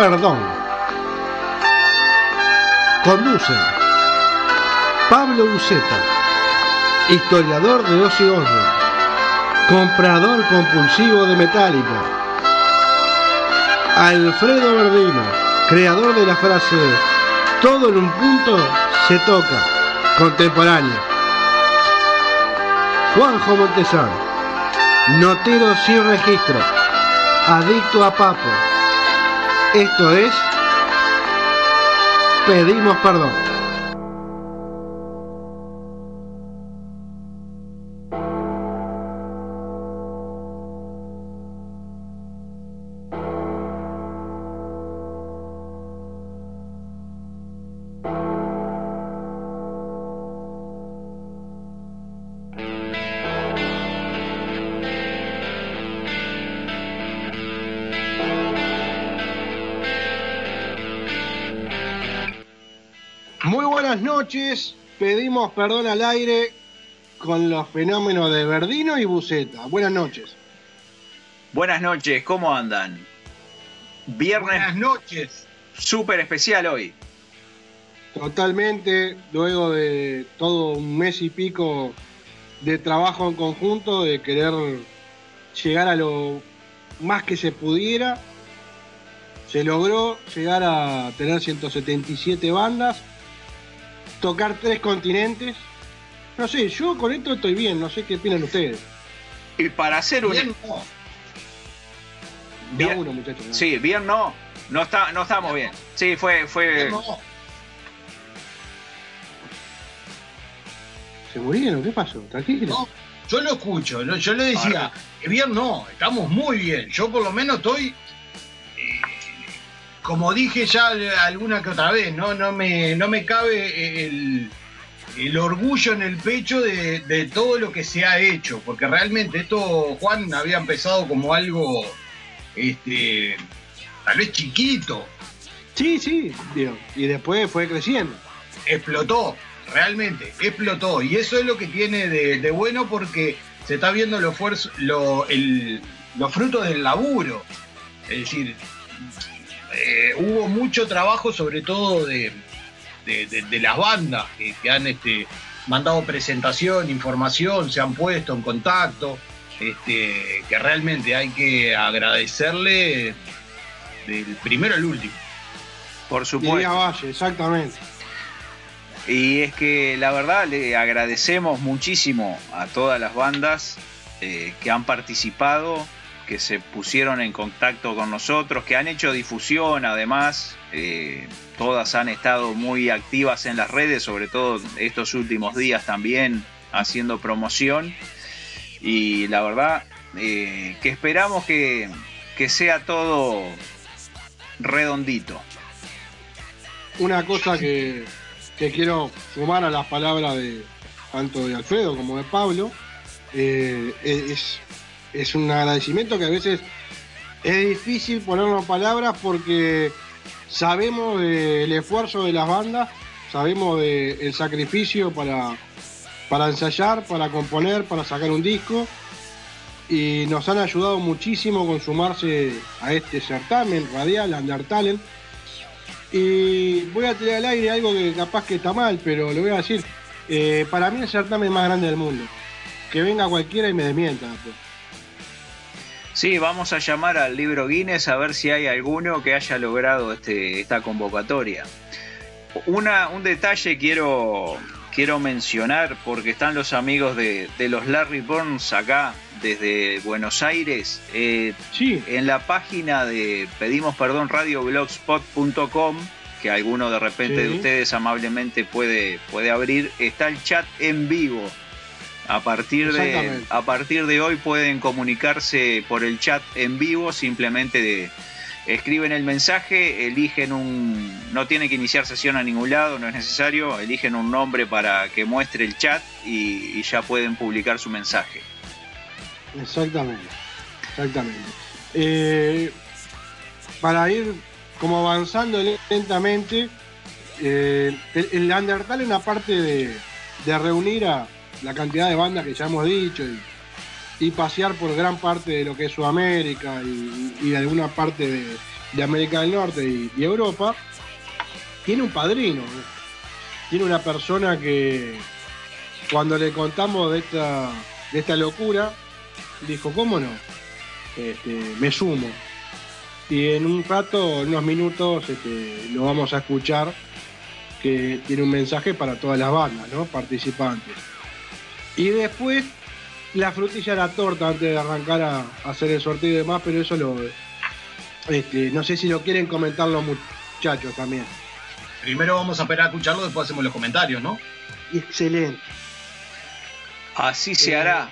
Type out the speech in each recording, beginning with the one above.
Perdón. Conducen Pablo Uceta, historiador de Ozzy Osbourne, comprador compulsivo de Metallica. Alfredo Verdino, creador de la frase Todo en un punto se toca, contemporáneo. Juanjo Montesano, notero sin registro, adicto a papo. Esto es Pedimos perdón. Pedimos perdón al aire con los fenómenos de Verdino y Buceta. Buenas noches. Buenas noches, ¿cómo andan? Viernes. Buenas noches. Súper especial hoy. Totalmente, luego de todo un mes y pico de trabajo en conjunto, de querer llegar a lo más que se pudiera, se logró llegar a tener 177 bandas tocar tres continentes. No sé, yo con esto estoy bien, no sé qué opinan ustedes. Y para hacer un. Bien, no. Bien. uno, muchachos. Sí, bien no. No, está, no estamos bien. Sí, fue. fue... Bien, no. ¿Se murieron? ¿Qué pasó? Tranquilo. No, yo lo escucho, yo le decía, bien no, estamos muy bien. Yo por lo menos estoy, como dije ya alguna que otra vez, no, no, me, no me cabe el, el orgullo en el pecho de, de todo lo que se ha hecho, porque realmente esto, Juan, había empezado como algo, este, tal vez chiquito, Sí, sí, y después fue creciendo. explotó, realmente, explotó. Y eso es lo que tiene de, de bueno porque se está viendo fuerzo- lo- el- los frutos del laburo. Es decir, eh, hubo mucho trabajo sobre todo de, de- de- de las bandas que, que han este, mandado presentación, información, se han puesto en contacto. Este, que realmente hay que agradecerle del primero al último. Por supuesto. Valle, exactamente. Y es que la verdad le agradecemos muchísimo a todas las bandas eh, que han participado, que se pusieron en contacto con nosotros, que han hecho difusión además. eh, todas han estado muy activas en las redes, sobre todo estos últimos días también haciendo promoción. Y la verdad eh, que esperamos que, que sea todo redondito. Una cosa que, que quiero sumar a las palabras de tanto de Alfredo como de Pablo, eh, es, es un agradecimiento que a veces es difícil ponerlo en palabras porque sabemos del esfuerzo de las bandas, sabemos del sacrificio para, para ensayar, para componer, para sacar un disco y nos han ayudado muchísimo con sumarse a este certamen radial, Under Talent. Y voy a tirar al aire algo que capaz que está mal, pero lo voy a decir. Eh, para mí el certamen más grande del mundo. Que venga cualquiera y me desmienta. pues. Sí, vamos a llamar al libro Guinness a ver si hay alguno que haya logrado este, esta convocatoria. Una, un detalle quiero, quiero mencionar porque están los amigos de, de los Larry Burns acá desde Buenos Aires. Eh, Sí, en la página de pedimos perdón radioblogspot.com que alguno de repente Sí. de ustedes amablemente puede, puede abrir, está el chat en vivo. A partir, de, a partir de hoy pueden comunicarse por el chat en vivo, simplemente de, escriben el mensaje, eligen un... no tiene que iniciar sesión a ningún lado, no es necesario, eligen un nombre para que muestre el chat y- y ya pueden publicar su mensaje. exactamente. Exactamente. Eh, para ir como avanzando lentamente, eh, el, el Undertale, aparte de, de reunir a la cantidad de bandas que ya hemos dicho y, pasear por gran parte de lo que es Sudamérica y, y alguna parte de, América del Norte y, Europa, tiene un padrino, tiene una persona que cuando le contamos de esta, de esta locura, dijo, ¿cómo no? Este, me sumo. Y en un rato, en unos minutos, este, lo vamos a escuchar, que tiene un mensaje para todas las bandas, ¿no? Participantes. Y después, la frutilla de la torta antes de arrancar a, a hacer el sorteo y demás, pero eso lo... Este, no sé si lo quieren comentar los muchachos también. Primero vamos a esperar a escucharlo, después hacemos los comentarios, ¿no? Excelente. Así se Eh, hará.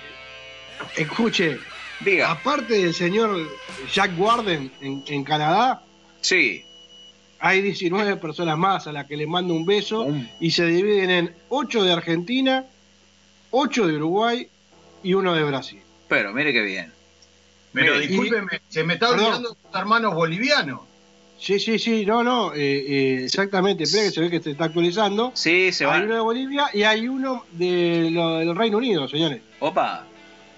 Escuche, Diga, aparte del señor Jack Warden en, en Canadá, sí. hay 19 personas más a las que le mando un beso y se dividen en 8 de Argentina, 8 de Uruguay y 1 de Brasil. Pero mire qué bien. Pero Mire, discúlpeme, se me está olvidando sus hermanos bolivianos. Sí, sí, sí, no, no, eh, eh, exactamente, espera que se ve que se está actualizando. Sí, se Hay uno va. de Bolivia y hay uno de lo- del Reino Unido, señores. Opa,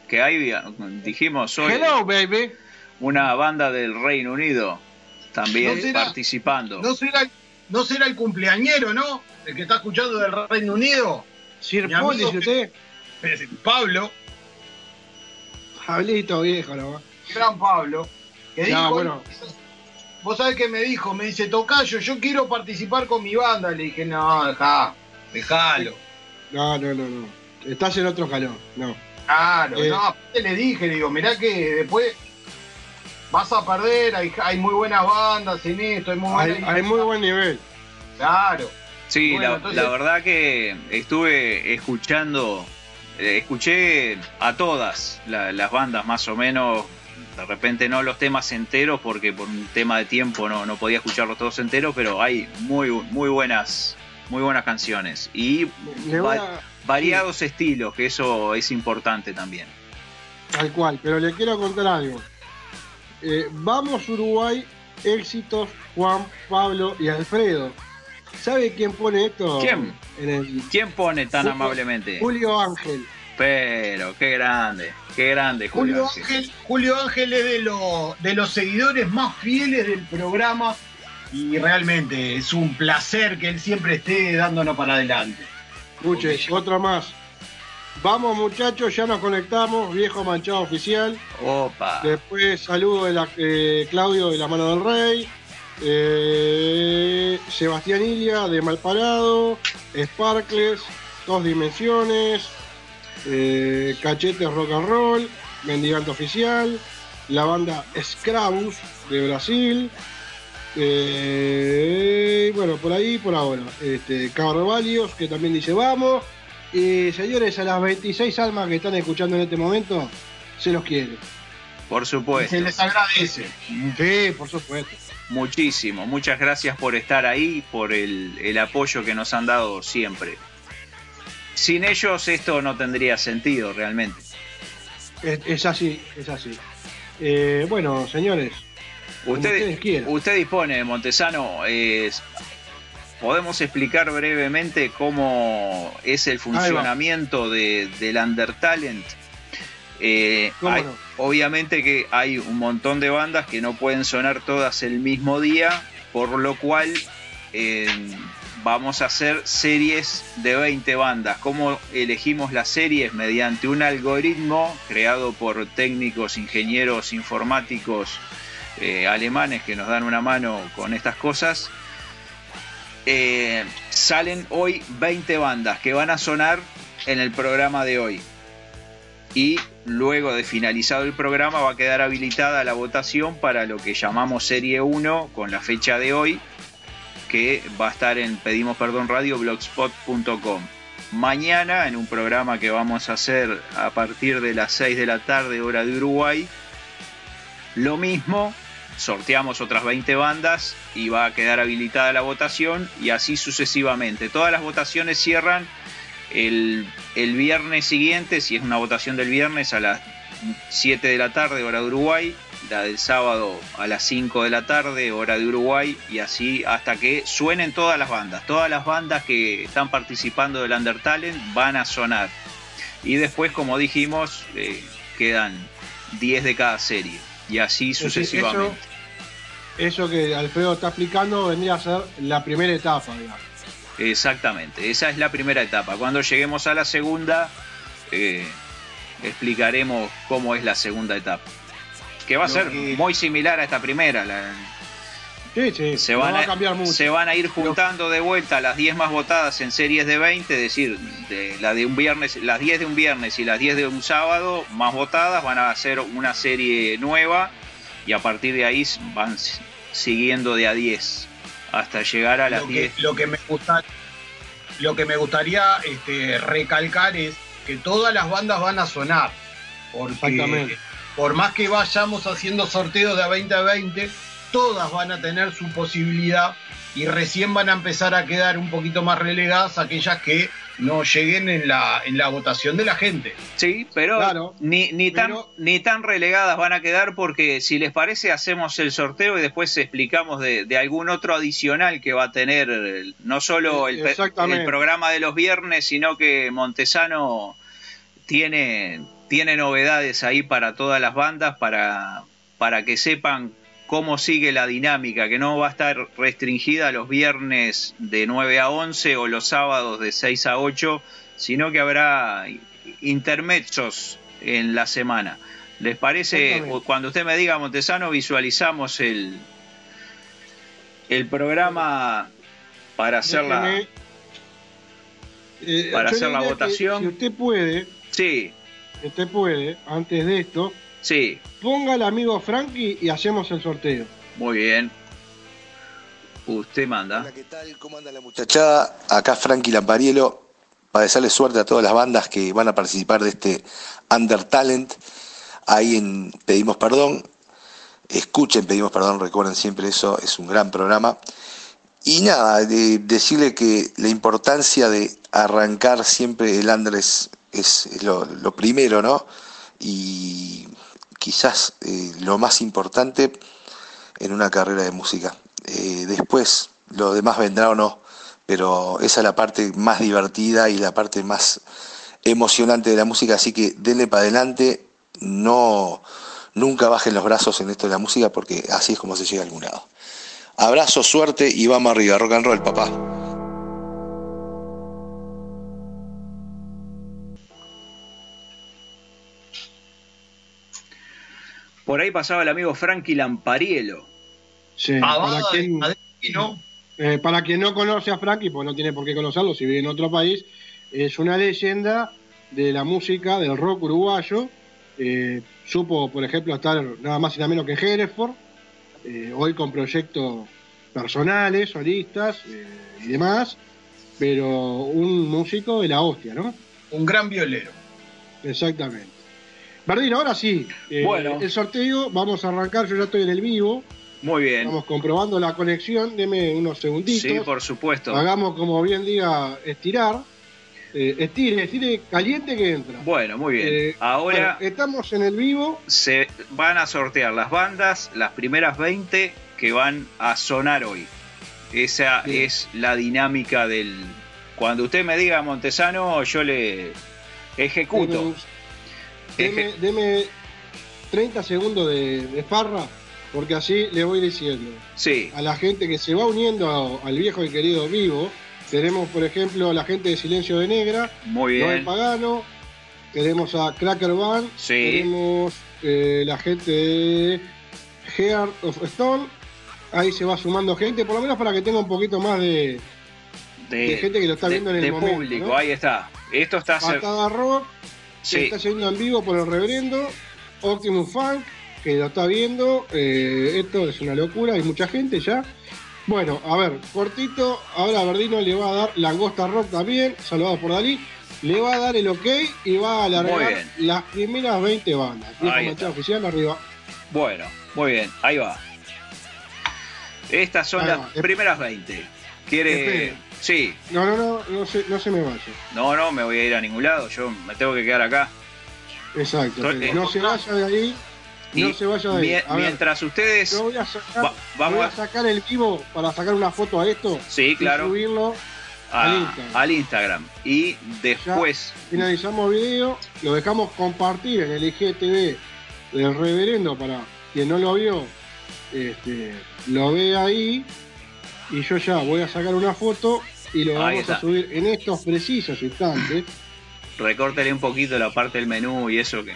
que hay, dijimos hoy, Hello, baby. una banda del Reino Unido también ¿No será? participando. No será, no será el cumpleañero, ¿no? El que está escuchando del Reino Unido. Sir Paul, dice usted. Eh, Pablo, Hablito viejo, ¿no? gran Pablo, que dijo, bueno. vos sabés que me dijo, me dice, Tocayo, yo quiero participar con mi banda. Le dije, no, dejá, dejalo. No, no, no, no. Estás en otro calor, no. Claro, Eh. no, le dije, le digo, mirá que después vas a perder, hay, hay muy buenas bandas en esto, hay muy Hay, hay muy buen nivel. Claro. Sí, Bueno, la, entonces- la verdad que estuve escuchando, eh, escuché a todas la- las bandas más o menos, de repente no los temas enteros porque por un tema de tiempo no, no podía escucharlos todos enteros, pero hay muy, muy buenas, muy buenas canciones y va- a- variados estilos, que eso es importante también. Tal cual, pero le quiero contar algo. Eh, vamos Uruguay, éxitos Juan, Pablo y Alfredo. ¿Sabe quién pone esto? ¿Quién? En el ¿Quién pone tan Julio- amablemente? Julio Ángel. Pero, qué grande, qué grande Julio. Julio Ángel, Julio Ángel es de, lo- de los seguidores más fieles del programa y realmente es un placer que él siempre esté dándonos para adelante. Escuche, otra más. Vamos muchachos, ya nos conectamos, viejo manchado oficial. Opa. Después saludo de la, eh, Claudio de la mano del rey. Eh, Sebastián Ilia de Malparado. Sparkles, dos dimensiones. eh, Cachetes Rock and Roll. Mendigante Oficial. La banda Scrabus de Brasil. eh, bueno, por ahí, por ahora. Este, Carvalios, que también dice vamos. Y señores, a las 26 almas que están escuchando en este momento, se los quiere. Por supuesto. se les agradece. Sí, por supuesto. Muchísimo, muchas gracias por estar ahí, por el, el apoyo que nos han dado siempre. Sin ellos esto no tendría sentido realmente. Es, es así, es así. Eh, bueno, señores, Usted, usted dispone, Montesano, es- podemos explicar brevemente cómo es el funcionamiento de, del Undertalent. Eh, ¿Cómo hay- no? Obviamente que hay un montón de bandas que no pueden sonar todas el mismo día, por lo cual eh, vamos a hacer series de 20 bandas. ¿Cómo elegimos las series? Mediante un algoritmo creado por técnicos, ingenieros informáticos eh, alemanes que nos dan una mano con estas cosas. Eh, salen hoy 20 bandas que van a sonar en el programa de hoy. Y luego de finalizado el programa va a quedar habilitada la votación para lo que llamamos Serie 1 con la fecha de hoy, que va a estar en pedimos perdón radio blogspot.com. Mañana en un programa que vamos a hacer a partir de las 6 de la tarde hora de Uruguay, lo mismo, sorteamos otras 20 bandas y va a quedar habilitada la votación y así sucesivamente. Todas las votaciones cierran el, el viernes siguiente, si es una votación del viernes a las 7 de la tarde hora de Uruguay, la del sábado a las 5 de la tarde hora de Uruguay y así hasta que suenen todas las bandas. Todas las bandas que están participando del Undertalent van a sonar. Y después, como dijimos, eh, quedan 10 de cada serie y así sucesivamente. eso que Alfredo está explicando vendría a ser la primera etapa, digamos. Exactamente, esa es la primera etapa. Cuando lleguemos a la segunda, eh, explicaremos cómo es la segunda etapa. Que va a Lo ser que- muy similar a esta primera. la- Sí, sí, se, no van va a, cambiar mucho. se van a ir juntando de vuelta las 10 más votadas en series de 20, es decir, de, la de un viernes, las 10 de un viernes y las 10 de un sábado más votadas van a hacer una serie nueva y a partir de ahí van siguiendo de a 10 hasta llegar a las lo, que, 10. lo que me gusta, lo que me gustaría este, recalcar es que todas las bandas van a sonar. Porque Exactamente. por más que vayamos haciendo sorteos de a 20 a 20, todas van a tener su posibilidad y recién van a empezar a quedar un poquito más relegadas aquellas que no lleguen en la, en la votación de la gente. Sí, pero Claro, ni, ni, tan, ni tan relegadas van a quedar porque si les parece hacemos el sorteo y después explicamos de, de algún otro adicional que va a tener el- no solo el, el programa de los viernes, sino que Montesano tiene, tiene novedades ahí para todas las bandas para, para que sepan cómo sigue la dinámica, que no va a estar restringida los viernes de 9 a 11 o los sábados de 6 a 8, sino que habrá intermedios en la semana. ¿Les parece? Cuando usted me diga Montesano, visualizamos el, el programa para hacer la... Eh, para hacer la votación. Si usted puede, Sí, si usted puede, antes de esto, sí, ponga al amigo Frankie y hacemos el sorteo. muy bien. Usted manda. Hola, ¿qué tal? ¿Cómo anda la muchachada? Acá Frankie Lamparielo, para desearle suerte a todas las bandas que van a participar de este Under Talent. Ahí en Pedimos Perdón. Escuchen Pedimos Perdón, recuerden siempre eso, es un gran programa. Y nada, de- decirle que la importancia de arrancar siempre el Under es, es- es lo, lo primero, ¿no? Y quizás eh, lo más importante en una carrera de música. Eh, después, lo demás vendrá o no, pero esa es la parte más divertida y la parte más emocionante de la música, así que denle para adelante, no, nunca bajen los brazos en esto de la música porque así es como se llega a algún lado. Abrazo, suerte y vamos arriba, rock and roll, papá. Por ahí pasaba el amigo Frankie Lamparielo. Sí, Ah, para, quien, eh, para quien no conoce a Frankie, pues no tiene por qué conocerlo si vive en otro país, es una leyenda de la música, del rock uruguayo. Eh, supo, por ejemplo, estar nada más y nada menos que en Hereford, eh, hoy con proyectos personales, solistas eh, y demás, pero un músico de la hostia, ¿no? un gran violero. Exactamente. Bardino, ahora sí, eh, Bueno. el sorteo, vamos a arrancar, yo ya estoy en el vivo, Muy bien. estamos comprobando la conexión, deme unos segunditos. Sí, por supuesto. Hagamos como bien diga estirar. Eh, estire, estire caliente que entra. Bueno, muy bien. Eh, Ahora bueno, estamos en el vivo. se van a sortear las bandas, las primeras 20 que van a sonar hoy. Esa Bien. es la dinámica del... Cuando usted me diga Montesano, yo le ejecuto. Deme, deme 30 segundos de, de farra, porque así le voy diciendo Sí, a la gente que se va uniendo a- al viejo y querido vivo. Tenemos, por ejemplo, a la gente de Silencio de Negra, muy Noel bien. Pagano, tenemos a Cracker Band, Sí. tenemos eh, la gente de Heart of Stone, ahí se va sumando gente, por lo menos para que tenga un poquito más de, de gente que lo está de- viendo en el de momento, público, ¿no? ahí está. Esto está... Patada Rock, que Sí, está yendo en vivo por el reverendo, Optimus Funk, que lo está viendo, eh, esto es una locura, hay mucha gente ya. Bueno, a ver, cortito, ahora Verdino le va a dar Langosta Rock también, saludado por Dalí, le va a dar el ok y va a alargar las primeras 20 bandas. Oficial arriba. bueno, muy bien, ahí va. Estas son Ahí las va. Primeras 20. ¿Quiere...? Espere. Sí, No, no, no, no se, no se me vaya. no, no, me voy a ir a ningún lado, yo me tengo que quedar acá. Exacto, Estoy- no se vaya de ahí, no Y se vaya de ahí. ver, mientras ustedes... yo voy a sacar, Va- vamos voy a- sacar el vivo para sacar una foto a esto Sí, y claro. subirlo a- al Instagram. al Instagram. Y después, finalizamos video, lo dejamos compartir en el IGTV del reverendo para quien no lo vio este, lo ve ahí y yo ya voy a sacar una foto y lo Ahí vamos está. a subir en estos precisos instantes. Recórtele un poquito la parte del menú y eso que.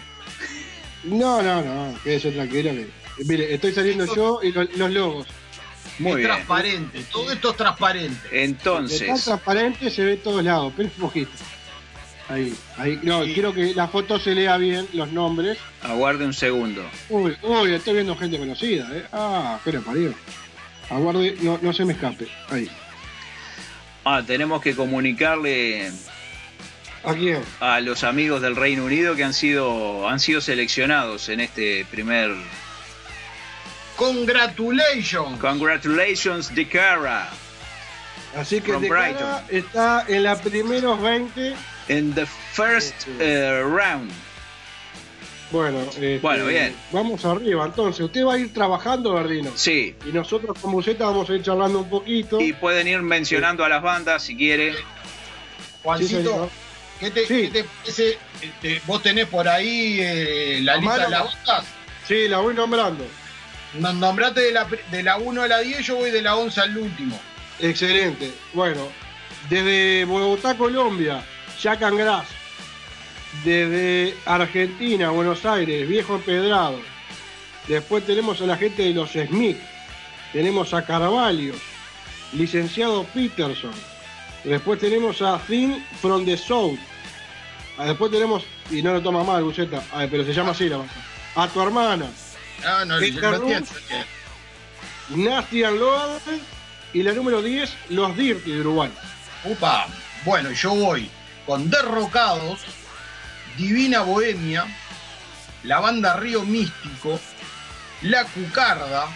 No, no, no, quédese tranquilo que. Mire, estoy saliendo yo y lo- los logos. Muy es bien. transparente, todo esto es transparente. Entonces, transparente se ve todos lados, pero un poquito. Ahí, ahí. No, Sí. quiero que la foto se lea bien, los nombres. aguarde un segundo. Uy, uy, estoy viendo gente conocida, ¿eh? Ah, espera, parió. Aguarde, no, no se me escape. Ahí. Ah, tenemos que comunicarle ¿A quién? a los amigos del Reino Unido que han sido, han sido seleccionados en este primer. Congratulations. Congratulations, De Cara, Así que de cara está en la primeros 20. in the first eh, round. Bueno, este, Bueno, bien. Vamos arriba, entonces. Usted va a ir trabajando, Verdino. Sí, Y nosotros con Buceta vamos a ir charlando un poquito. y pueden ir mencionando a las bandas si quiere. Sí, Juancito. ¿qué te, Sí. qué te parece? Este, ¿Vos tenés por ahí eh, la lista de las bandas? Sí, la voy nombrando. Nos nombrate de la, de la 1 a la 10, yo voy de la 11 al último. Excelente. Bueno, desde Bogotá, Colombia, Jack and Grass. Desde Argentina, Buenos Aires, Viejo Empedrado. Después tenemos a la gente de los Smith. Tenemos a Carvalho, licenciado Peterson. Después tenemos a Thin from the South. Ah, Después tenemos, y no lo toma mal, Buceta, pero se llama así la banda. A tu hermana, Ah, no, entiendo, lo entiendo. Nasty and. Y la número 10, los Dirty de Uruguay. Upa, bueno, yo voy con Derrocados, Divina Bohemia, la banda Río Místico, La Cucarda,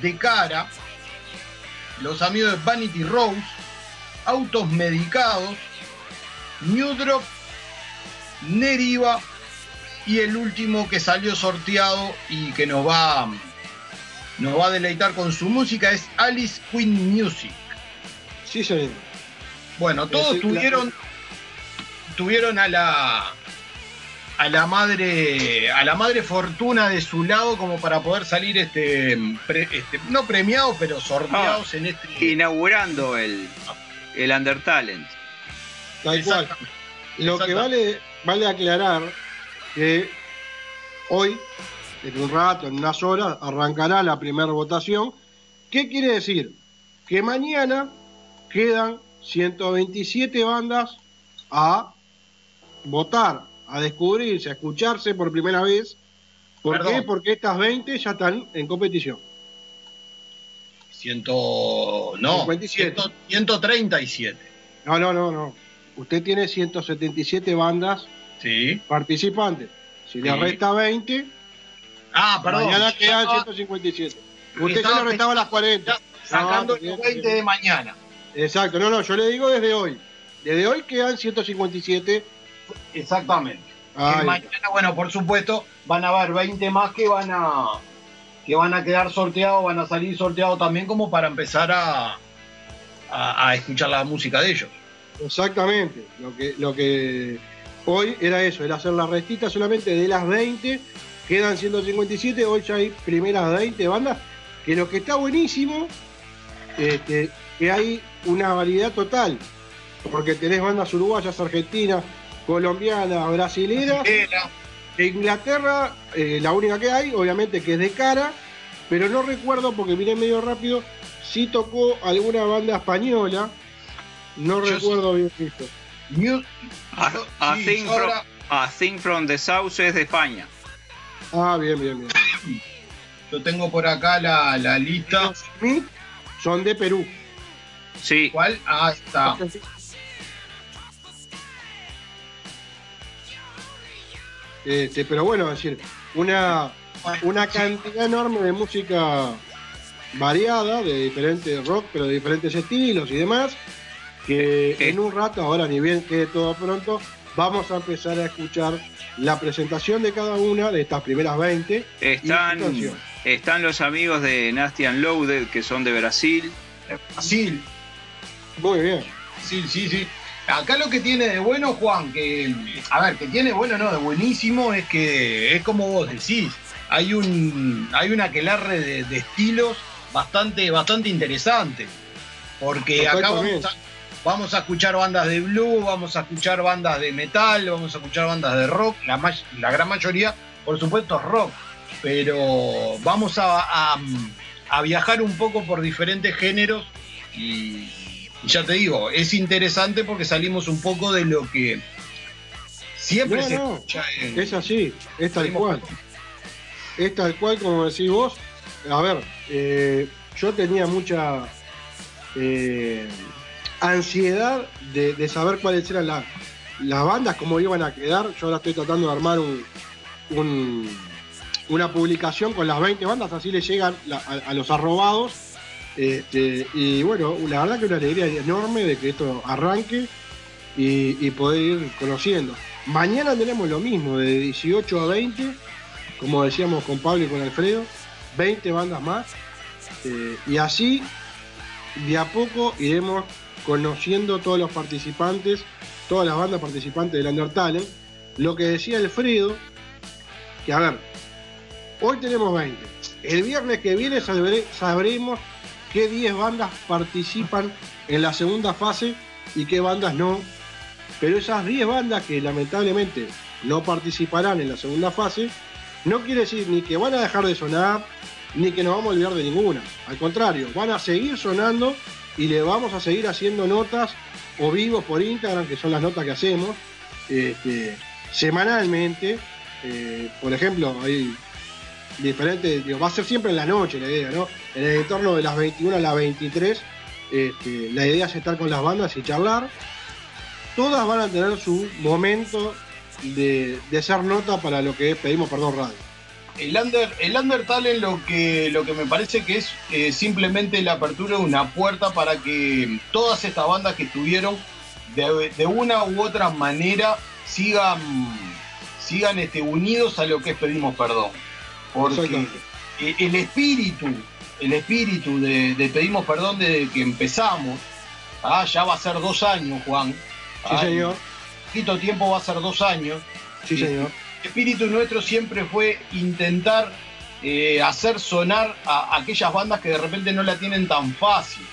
De Cara, los amigos de Vanity Rose, Autos Medicados, New Drop, Neriva y el último que salió sorteado y que nos va, nos va a deleitar con su música es Alice Queen Music. Sí, señor. Bueno, todos tuvieron tuvieron a la a la madre a la madre fortuna de su lado como para poder salir este, pre- este, no premiados pero sorteados en este Inaugurando el, el Undertalent. Tal cual. Lo que vale, vale aclarar que hoy, en un rato, en unas horas, arrancará la primera votación. ¿Qué quiere decir? Que mañana quedan 127 bandas a votar, a descubrirse, a escucharse por primera vez. ¿Por Perdón. qué? Porque estas 20 ya están en competición. Ciento, no, 57. ciento- 137. No, no, no, no. Usted tiene 177 bandas Sí. participantes. Si le Sí. resta 20, Ah, perdón. mañana quedan estaba 157. Usted estaba ya le restaba las 40. sacando No, los bien, 20 de mañana. Exacto, no, no, yo le digo desde hoy. Desde hoy quedan 157. Exactamente. Ay, mañana, bueno, por supuesto, van a haber 20 más que van a que van a quedar sorteados, van a salir sorteados también como para empezar a, a, a escuchar la música de ellos. exactamente. Lo que, lo que hoy era eso, era hacer la restita solamente de las 20. Quedan 157, hoy ya hay primeras 20 bandas. Que lo que está buenísimo, este, que hay una variedad total. Porque tenés bandas uruguayas, argentinas, colombianas, brasileras. Era, En Inglaterra, eh, la única que hay, obviamente, que es de cara, pero no recuerdo porque miré medio rápido si tocó alguna banda española. No Yo recuerdo bien esto. New- A, yo- a sí, Thing yo from, a Thing from the South es de España. Ah, bien, bien, bien. yo tengo por acá la, la lista. Los Smith son de Perú. Sí, ¿Cuál? Ah, está. Este, pero bueno, es decir, una, una cantidad enorme de música variada, de diferentes rock, pero de diferentes estilos y demás, que en un rato, ahora ni bien quede todo pronto, vamos a empezar a escuchar la presentación de cada una de estas primeras 20. están, están los amigos de Nasty and Loaded que son de Brasil. Brasil. Muy bien. Sí, sí, sí. Acá lo que tiene de bueno, Juan, que, a ver, que tiene bueno, no, de buenísimo, es que es como vos decís. hay un hay un aquelarre de, estilos bastante, bastante interesante. Porque acá vamos a, escuchar bandas de blues, vamos a escuchar bandas de metal, vamos a escuchar bandas de rock, la, la gran mayoría, por supuesto, rock. Pero vamos a, a, viajar un poco por diferentes géneros y, ya te digo, es interesante porque salimos un poco de lo que siempre se escucha Es así, es tal cual. Es tal cual como decís vos. A ver, eh, yo tenía mucha eh, ansiedad de, saber cuáles eran las bandas, cómo iban a quedar. Yo ahora estoy tratando de armar un, una publicación con las 20 bandas, así le llegan a, los arrobados. Este, y bueno, la verdad que una alegría enorme de que esto arranque y, poder ir conociendo. Mañana tenemos lo mismo, de 18 a 20, como decíamos con Pablo y con Alfredo, 20 bandas más. Eh, y así, de a poco, iremos conociendo todos los participantes, todas las bandas participantes del Undertale. Lo que decía Alfredo, que a ver, hoy tenemos 20. El viernes que viene sabremos qué 10 bandas participan en la segunda fase y qué bandas no. Pero esas 10 bandas que lamentablemente no participarán en la segunda fase, no quiere decir ni que van a dejar de sonar, ni que nos vamos a olvidar de ninguna. Al contrario, van a seguir sonando y le vamos a seguir haciendo notas o vivos por Instagram, que son las notas que hacemos este, semanalmente. Eh, por ejemplo, hay diferentes, va a ser siempre en la noche la idea, ¿no? En el entorno de las 21 a las 23, este, la idea es estar con las bandas y charlar. Todas van a tener su momento de, de ser nota para lo que pedimos perdón radio el under el Undertale lo que lo que me parece que es eh, simplemente la apertura de una puerta para que todas estas bandas que estuvieron de, una u otra manera sigan sigan este, unidos a lo que es pedimos perdón porque el espíritu el espíritu de, pedimos perdón desde que empezamos. Ah, ya va a ser dos años Juan. Sí señor. poquito tiempo va a ser dos años. Sí señor. espíritu nuestro siempre fue intentar eh, hacer sonar a aquellas bandas que de repente no la tienen tan fácil.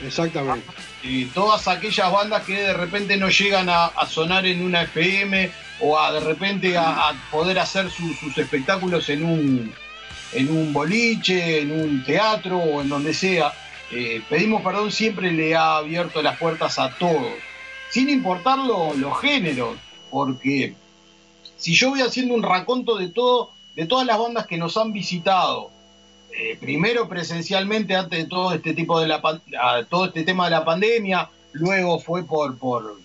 Exactamente. Y todas aquellas bandas que de repente no llegan a, sonar en una FM o a de repente a, poder hacer sus espectáculos en un, en un boliche, en un teatro o en donde sea. Eh, pedimos perdón siempre le ha abierto las puertas a todos, sin importar los géneros, porque si yo voy haciendo un raconto de todo, de todas las bandas que nos han visitado, eh, primero presencialmente antes de todo este tipo de la todo este tema de la pandemia, luego fue por por,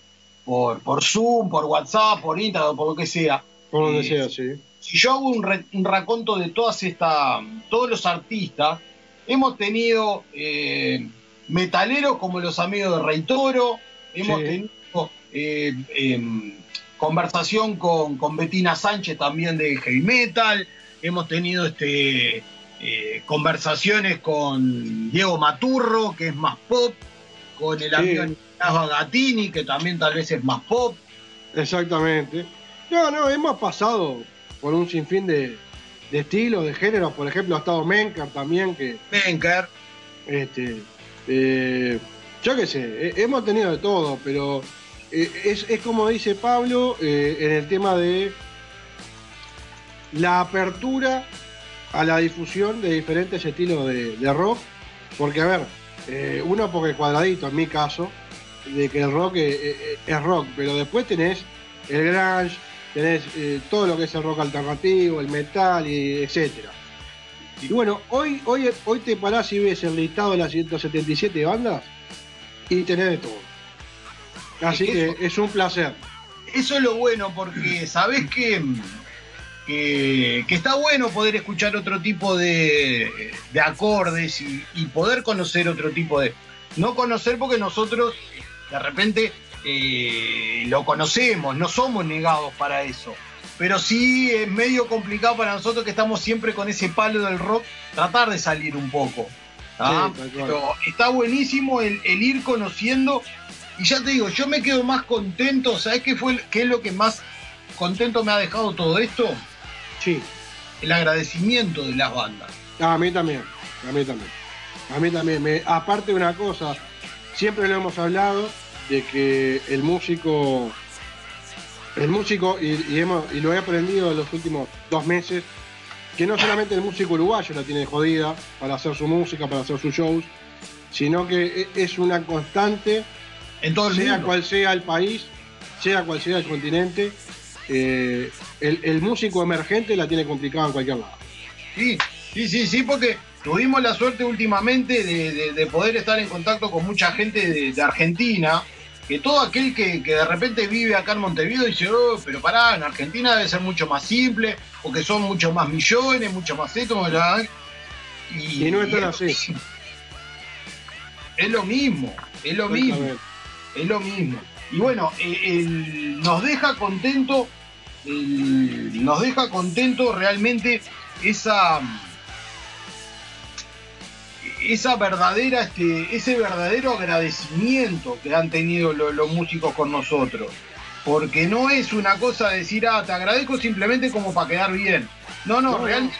por, Zoom, por WhatsApp, por Instagram, por lo que sea. Por donde eh, sea, sí. Si yo hago un, raconto de todas estas, todos los artistas, hemos tenido eh, metaleros como los amigos de Rey Toro, hemos tenido em, conversación con, con Betina Sánchez también de heavy metal, hemos tenido este eh, conversaciones con Diego Maturro, que es más pop, con el amigo Nicolás Gatini, que también tal vez es más pop. Exactamente. No, no, hemos pasado por un sinfín de, de estilos, de géneros. Por ejemplo, ha estado Menker también, que. Menker. Este. Eh, yo qué sé, hemos tenido de todo, pero eh, es, como dice Pablo eh, en el tema de la apertura a la difusión de diferentes estilos de, rock. Porque, a ver, eh, uno porque cuadradito, en mi caso, de que el rock es, rock, pero después tenés el grunge, tenés todo lo que es el rock alternativo, el metal, y etcétera. Y bueno, hoy, hoy, hoy te parás y ves el listado de las 177 bandas y tenés de todo. Así que, es un placer. Eso es lo bueno, porque sabés que, que, está bueno poder escuchar otro tipo de, de acordes y, poder conocer otro tipo de. No conocer porque nosotros de repente eh, lo conocemos, no somos negados para eso. Pero sí es medio complicado para nosotros que estamos siempre con ese palo del rock, tratar de salir un poco. Pero está buenísimo el, el, ir conociendo y ya te digo, yo me quedo más contento. ¿Sabes qué, fue, qué es lo que más contento me ha dejado todo esto? Sí. el agradecimiento de las bandas. Ah, a mí también, a mí también. A mí también. Me, aparte de una cosa, siempre lo hemos hablado de que el músico, el músico, y, hemos, y lo he aprendido en los últimos dos meses, que no solamente el músico uruguayo la tiene jodida para hacer su música, para hacer sus shows, sino que e, es una constante, en todo el sea cual sea el país, sea cual sea el continente, eh, el, músico emergente la tiene complicada en cualquier lado. Sí, sí, sí, sí, porque tuvimos la suerte últimamente de, poder estar en contacto con mucha gente de, Argentina, que todo aquel que, de repente vive acá en Montevideo dice, oh, pero pará, en Argentina debe ser mucho más simple, porque son mucho más millones, mucho más esto, y, y no es así. Es lo mismo, es lo mismo, es lo mismo. Y bueno, eh, nos deja contento, nos deja contento realmente esa esa verdadera, este, ese verdadero agradecimiento que han tenido los músicos con nosotros. Porque no es una cosa de decir, ah, te agradezco simplemente como para quedar bien. No, no, realmente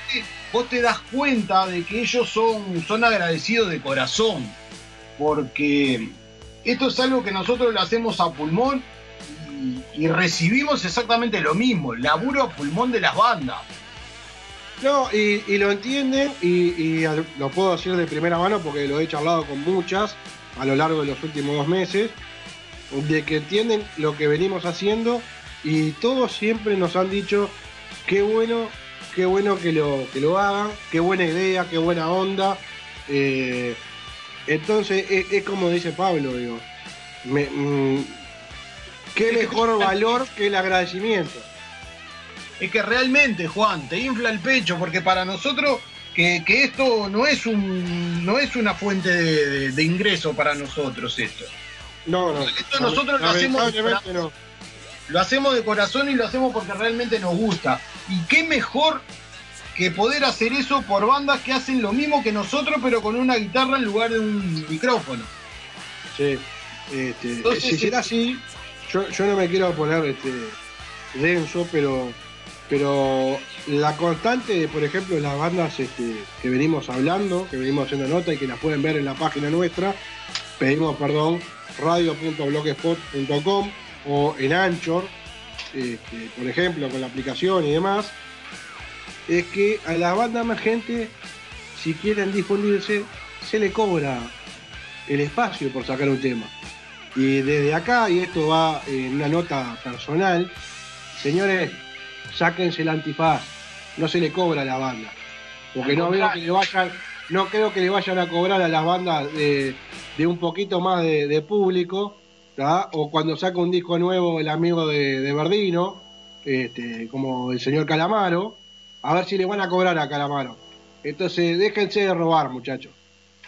vos te das cuenta de que ellos son, son agradecidos de corazón. Porque esto es algo que nosotros lo hacemos a pulmón y, recibimos exactamente lo mismo, laburo a pulmón de las bandas. No, y, lo entienden y, lo puedo decir de primera mano porque lo he charlado con muchas a lo largo de los últimos dos meses, de que entienden lo que venimos haciendo y todos siempre nos han dicho qué bueno, qué bueno que lo, que lo hagan, qué buena idea, qué buena onda. Eh, entonces es, como dice Pablo, digo, mm, qué mejor valor que el agradecimiento es que realmente, Juan, te infla el pecho, porque para nosotros que, esto no es un no es una fuente de, ingreso para nosotros esto. No, no. Esto nosotros lo hacemos, de lo hacemos de corazón y lo hacemos porque realmente nos gusta. Y qué mejor que poder hacer eso por bandas que hacen lo mismo que nosotros, pero con una guitarra en lugar de un micrófono. Sí. Este, si será así, yo, yo no me quiero poner este, denso, pero pero la constante de, por ejemplo, las bandas este, que venimos hablando, que venimos haciendo nota y que las pueden ver en la página nuestra, pedimos perdón, radio.blogspot.com o en Anchor, este, por ejemplo, con la aplicación y demás, es que a las bandas emergentes, si quieren difundirse, se le cobra el espacio por sacar un tema. Y desde acá, y esto va en una nota personal, señores, sáquense el antifaz, no se le cobra a la banda. Porque no veo que le vayan, no creo que le vayan a cobrar a las bandas de, un poquito más de, público, o cuando saca un disco nuevo el amigo de, de Verdino, este, como el señor Calamaro, a ver si le van a cobrar a Calamaro. Entonces, déjense de robar, muchachos.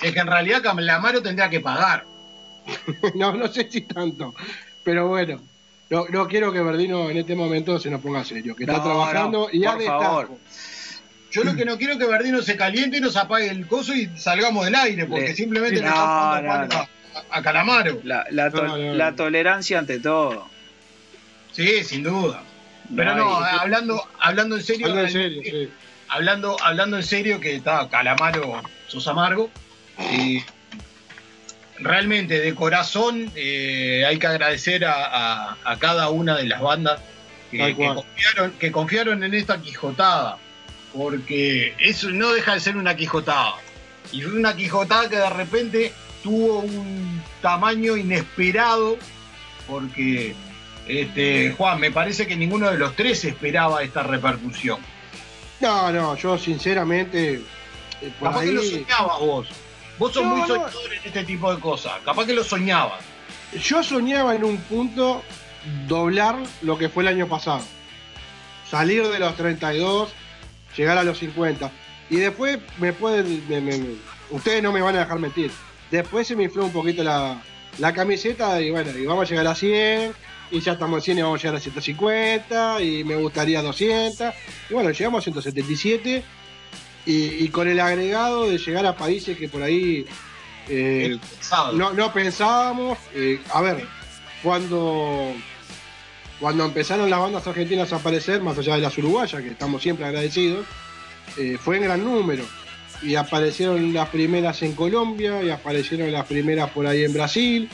Es que en realidad Calamaro tendría que pagar. no, no sé si tanto, pero bueno. No, no quiero que Verdino en este momento se nos ponga serio, que está trabajando y ya favor. Yo lo que no quiero es que Verdino se caliente y nos apague el coso y salgamos del aire, porque simplemente no, a, a, Calamaro. La, tolerancia ante todo. Sí, sin duda. Pero no, hablando, hablando en serio, hablando en serio, hablando, hablando en serio que está Calamaro sos amargo. Y realmente de corazón eh, hay que agradecer a, cada una de las bandas que, confiaron, en esta quijotada, porque eso no deja de ser una quijotada. Y fue una quijotada que de repente tuvo un tamaño inesperado, porque este, Juan, me parece que ninguno de los tres esperaba esta repercusión. No, no, yo sinceramente. Eh, por ahí... lo soñabas vos. Vos sos muy soñador en este tipo de cosas. Capaz que lo soñabas. Yo soñaba en un punto doblar lo que fue el año pasado. Salir de los 32, llegar a los 50. Y después me pueden. ustedes no me van a dejar mentir. Después se me infló un poquito la, la camiseta y bueno, y vamos a llegar a 100. Y ya estamos en 100 y vamos a llegar a 150. Y me gustaría 200. Y bueno, llegamos a 177 y, con el agregado de llegar a países que por ahí eh, no, pensábamos. Eh, a ver, cuando, cuando empezaron las bandas argentinas a aparecer, más allá de las uruguayas, que estamos siempre agradecidos, eh, fue en gran número. Y aparecieron las primeras en Colombia, y aparecieron las primeras por ahí en Brasil.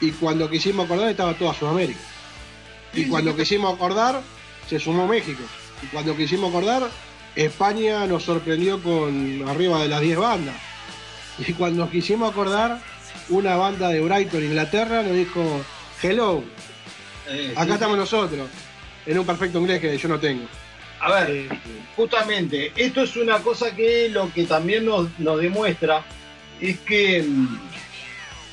Y cuando quisimos acordar estaba toda Sudamérica. Y cuando quisimos acordar, se sumó México. Y cuando quisimos acordar, España nos sorprendió con arriba de las 10 bandas. Y cuando quisimos acordar, una banda de Brighton, Inglaterra, nos dijo, hello, Eh, acá sí, estamos nosotros, en un perfecto inglés que yo no tengo. A ver, Eh, justamente, esto es una cosa que lo que también nos, nos demuestra es que, mm,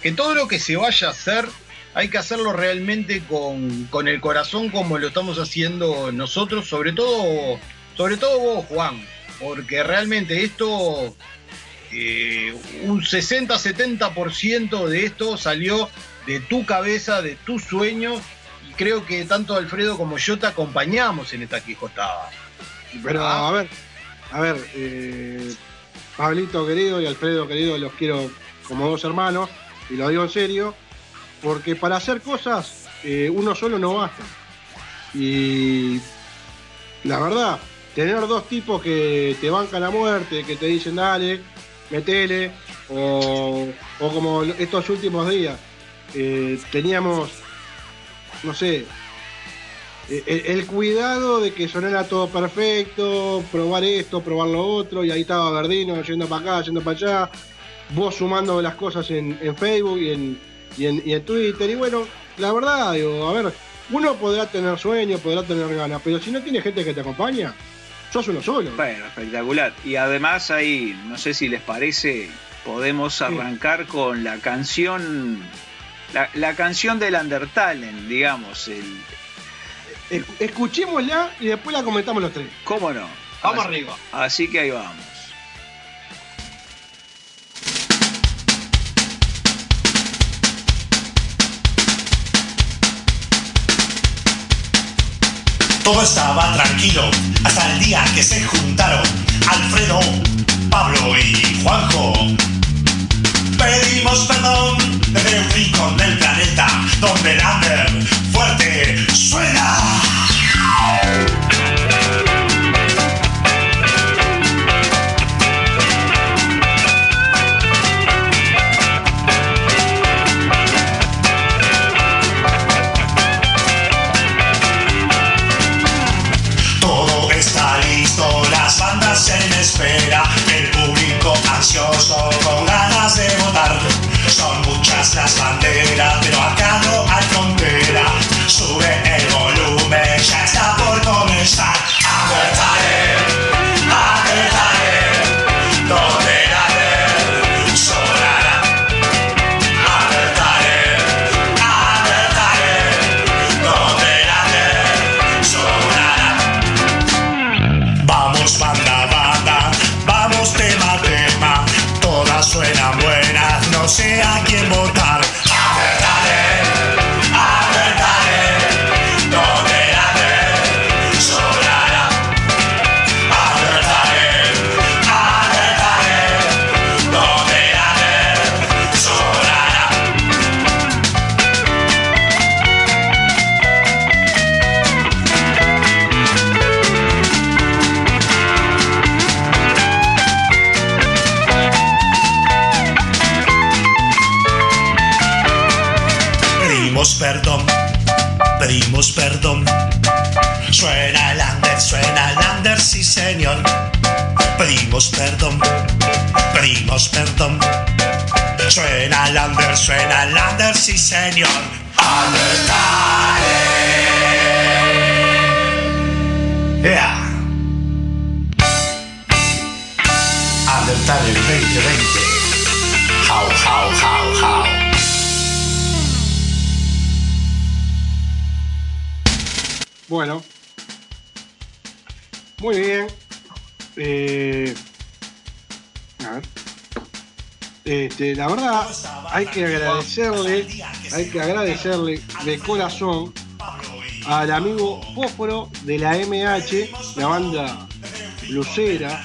que todo lo que se vaya a hacer hay que hacerlo realmente con, con el corazón como lo estamos haciendo nosotros, sobre todo, sobre todo vos, Juan, porque realmente esto, eh, un 60-70% de esto salió de tu cabeza, de tus sueños, y creo que tanto Alfredo como yo te acompañamos en esta quijotada. Pero a ver, a ver, eh, Pablito querido y Alfredo querido los quiero como dos hermanos, y lo digo en serio, porque para hacer cosas eh, uno solo no basta. Y la verdad, tener dos tipos que te bancan la muerte, que te dicen dale, metele, o, como estos últimos días, eh, teníamos, no sé, eh, el, el cuidado de que sonara todo perfecto, probar esto, probar lo otro, y ahí estaba Verdino yendo para acá, yendo para allá, vos sumando las cosas en, Facebook y en, y, en, y en Twitter, y bueno, la verdad, digo, a ver, uno podrá tener sueños, podrá tener ganas, pero si no tiene gente que te acompaña, sos uno solo. Bueno, espectacular. Y además ahí, no sé si les parece, podemos arrancar con la canción, la, la canción del Undertale, digamos. El, Es- Escuchémosla y después la comentamos los tres. ¿Cómo no? Vamos Así- arriba. Así que ahí vamos. Todo estaba tranquilo hasta el día que se juntaron Alfredo, Pablo y Juanjo. Pedimos perdón desde un rincón del planeta donde el under fuerte suena. Las banderas, pero acá no hay frontera. Pedimos perdón, pedimos perdón. Suena el under, suena el under, sí señor. Undertale. Yeah. Undertale 2020. How, how, how, how. Bueno. Muy bien. Eh, a ver. Este, la verdad, hay que agradecerle, hay que agradecerle de corazón al amigo Fósforo de la MH, la banda blusera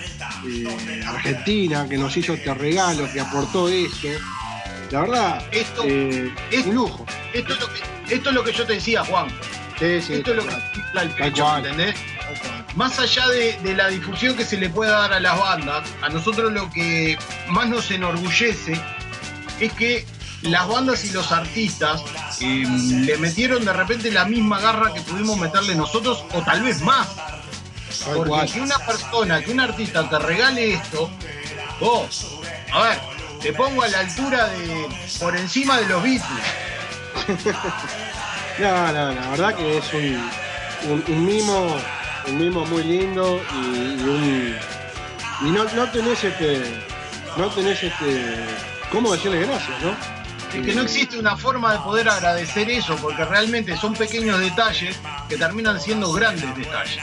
eh, argentina, que nos hizo este regalo, que aportó esto. La verdad, Esto- eh, esto- un lujo. Esto es, lo que, esto es lo que yo te decía, Juan. Sí, sí, Esto es lo que el pecho, cual. ¿me entendés? Más allá de, de la difusión que se le pueda dar a las bandas, a nosotros lo que más nos enorgullece es que las bandas y los artistas eh, le metieron de repente la misma garra que pudimos meterle nosotros, o tal vez más. Porque que una persona, que un artista te regale esto, vos, a ver, te pongo a la altura de, por encima de los Beatles. No, no, la verdad que es un, un, un mimo, un mimo muy lindo y, y un y no, no tenés este, no tenés este, cómo decirle gracias, ¿no? Es que no existe una forma de poder agradecer eso, porque realmente son pequeños detalles que terminan siendo grandes detalles.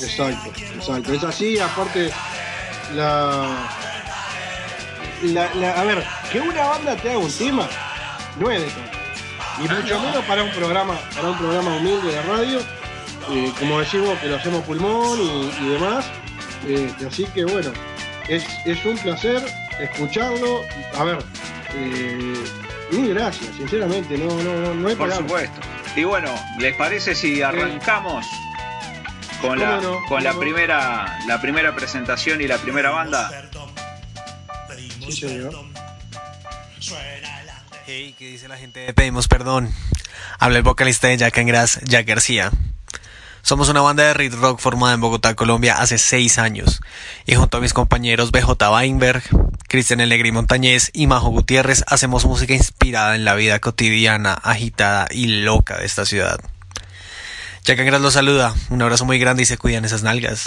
Exacto, exacto. Es así, aparte la, la, la- a ver, que una banda te haga un tema no es de todo. Y mucho menos para un programa, para un programa humilde de radio, eh, como decimos que lo hacemos pulmón y, y demás. Este, así que bueno, es, es un placer escucharlo. A ver, eh, mil gracias, sinceramente, no, no, no, no hay Por palabras. supuesto. Y bueno, ¿les parece si arrancamos con la, con la primera la primera presentación y la primera banda? Sí, señor. Hey, ¿qué dice la gente? de Pedimos perdón. Habla el vocalista de Jack and Grass, Jack García. Somos una banda de Reed Rock formada en Bogotá, Colombia, hace seis años. Y junto a mis compañeros BJ Weinberg, Cristian Elegri Montañez y Majo Gutiérrez hacemos música inspirada en la vida cotidiana, agitada y loca de esta ciudad. Jack and Grass los saluda. Un abrazo muy grande y se cuidan esas nalgas.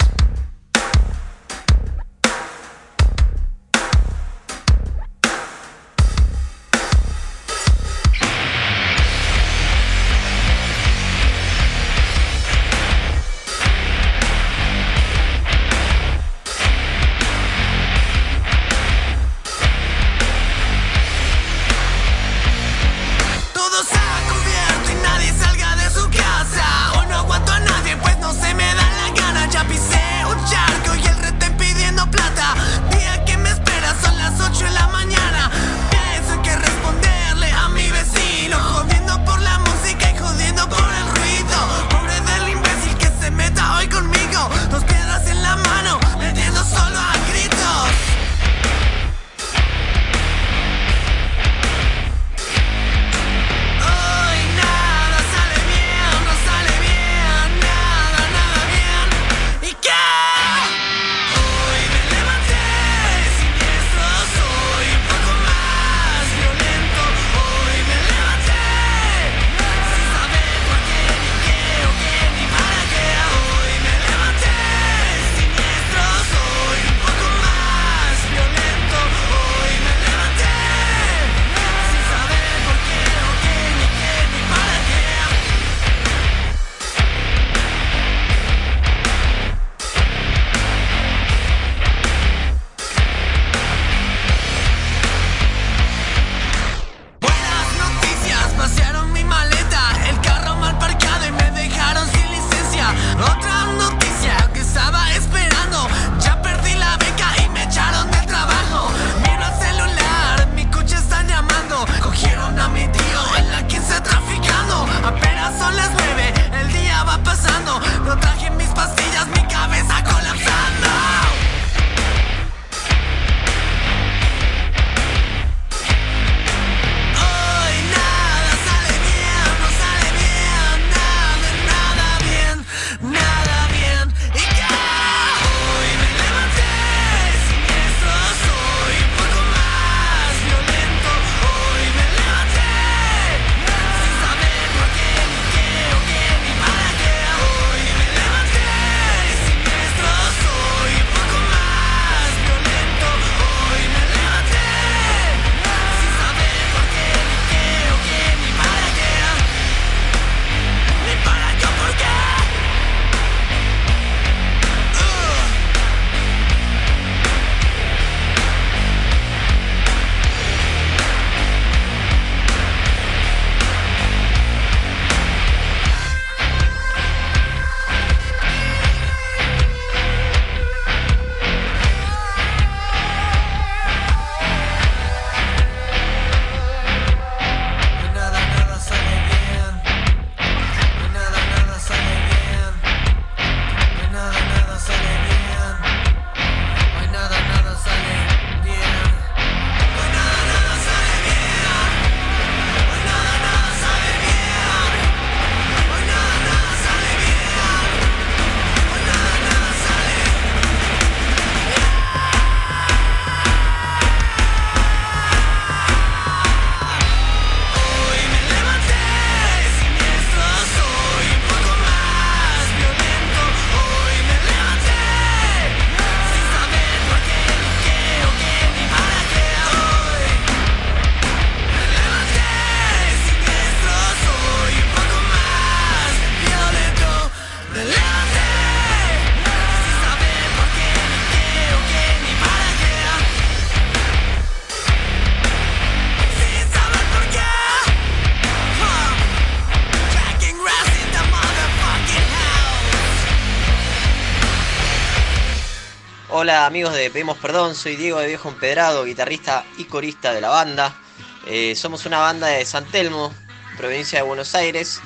Hola amigos de Pedimos Perdón, soy Diego de Viejo Empedrado, guitarrista y corista de la banda. Eh, somos una banda de San Telmo, provincia de Buenos Aires.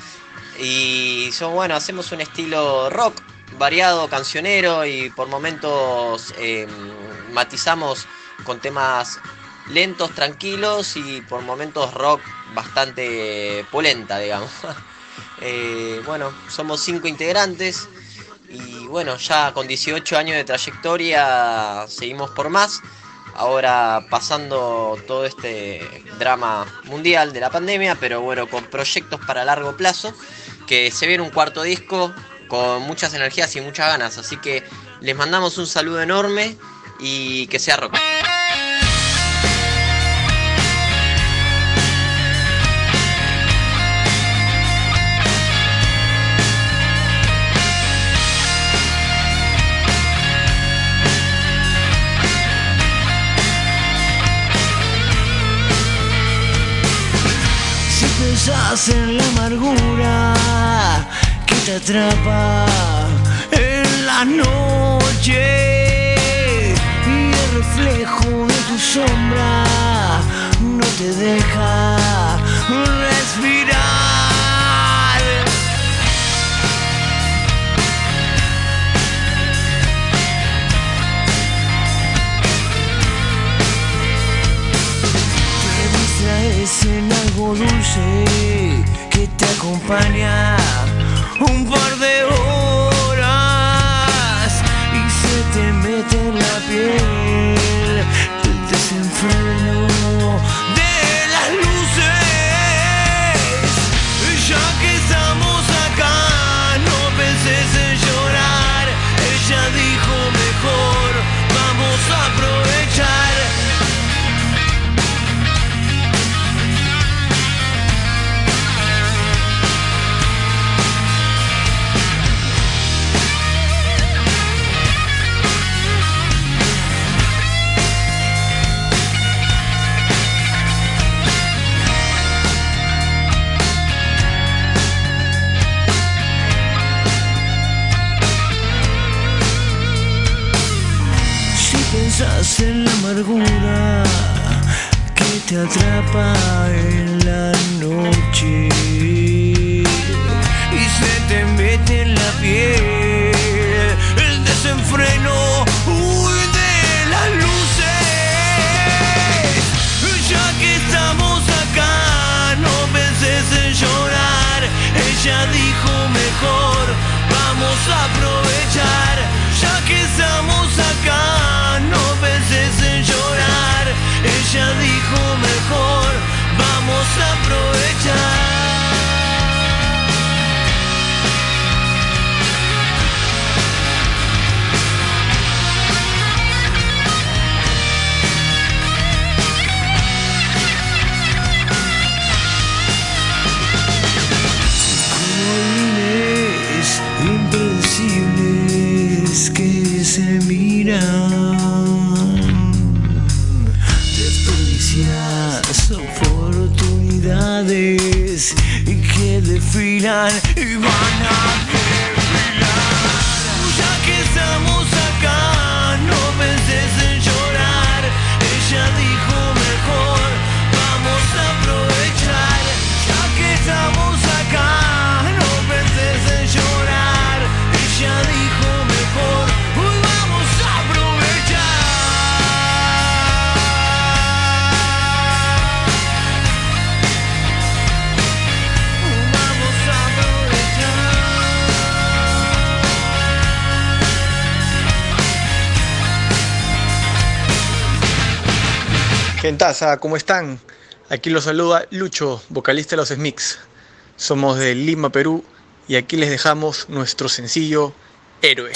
Y somos, bueno, hacemos un estilo rock variado, cancionero y por momentos eh, matizamos con temas lentos, tranquilos y por momentos rock bastante polenta, digamos. Eh, bueno, somos cinco integrantes y bueno, ya con 18 años de trayectoria seguimos por más. Ahora pasando todo este drama mundial de la pandemia, pero bueno, con proyectos para largo plazo, que se viene un cuarto disco con muchas energías y muchas ganas. Así que les mandamos un saludo enorme y que sea rock. Pensás en la amargura que te atrapa en la noche y el reflejo de tu sombra no te deja distraes en algo dulce que te acompaña un par de horas y se te mete en la piel el desenfreno de amargura que te atrapa en la noche y se te mete en la piel el desenfreno de las luces. Ya que estamos acá, no penses en llorar. Ella dijo mejor, vamos a aprovechar. Ella dijo mejor, vamos a aprovechar. done. Gentaza, ¿cómo están? Aquí los saluda Lucho, vocalista de los Smix. Somos de Lima, Perú, y aquí les dejamos nuestro sencillo Héroe.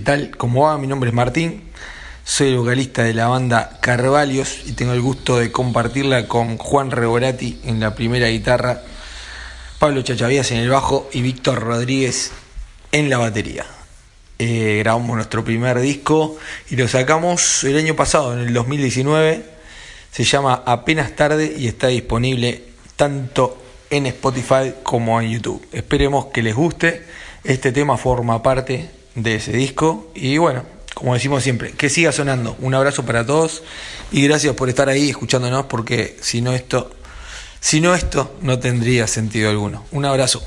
¿Qué tal? ¿Cómo va? Mi nombre es Martín, soy vocalista de la banda Carvalios y tengo el gusto de compartirla con Juan Reborati en la primera guitarra, Pablo Chachavías en el bajo y Víctor Rodríguez en la batería. Eh, grabamos nuestro primer disco y lo sacamos el año pasado, en el 2019. Se llama Apenas Tarde y está disponible tanto en Spotify como en YouTube. Esperemos que les guste. Este tema forma parte de ese disco y bueno, como decimos siempre, que siga sonando. Un abrazo para todos y gracias por estar ahí escuchándonos porque si no esto, si no esto no tendría sentido alguno. Un abrazo.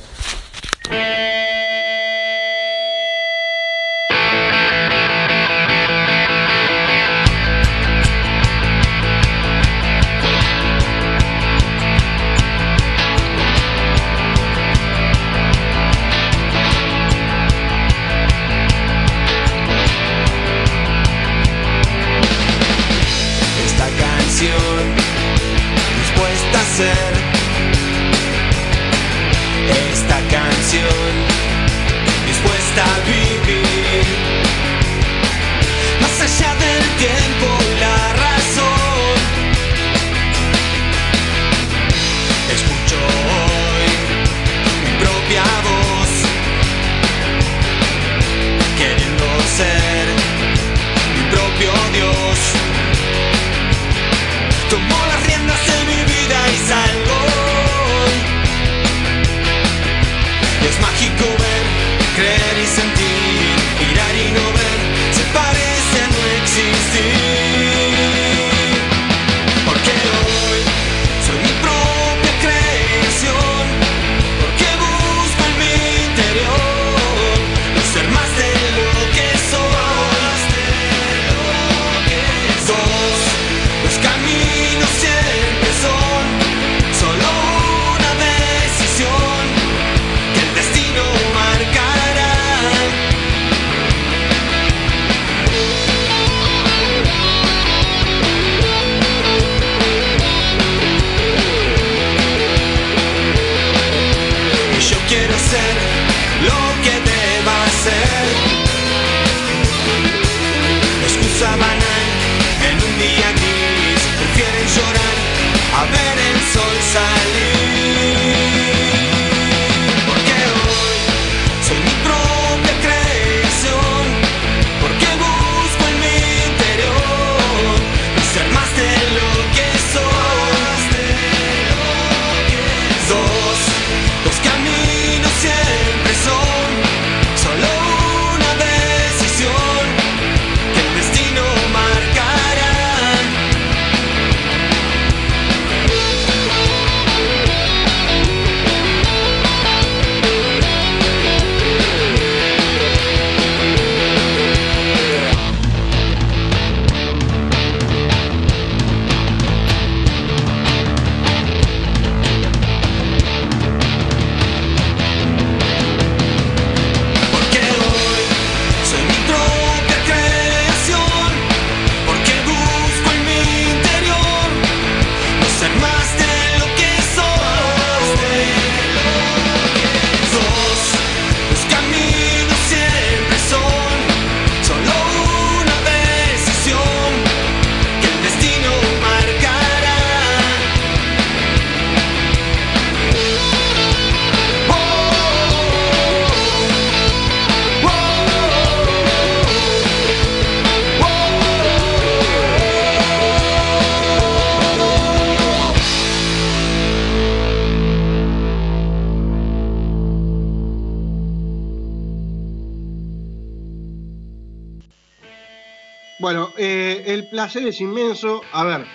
Placer es inmenso. A ver,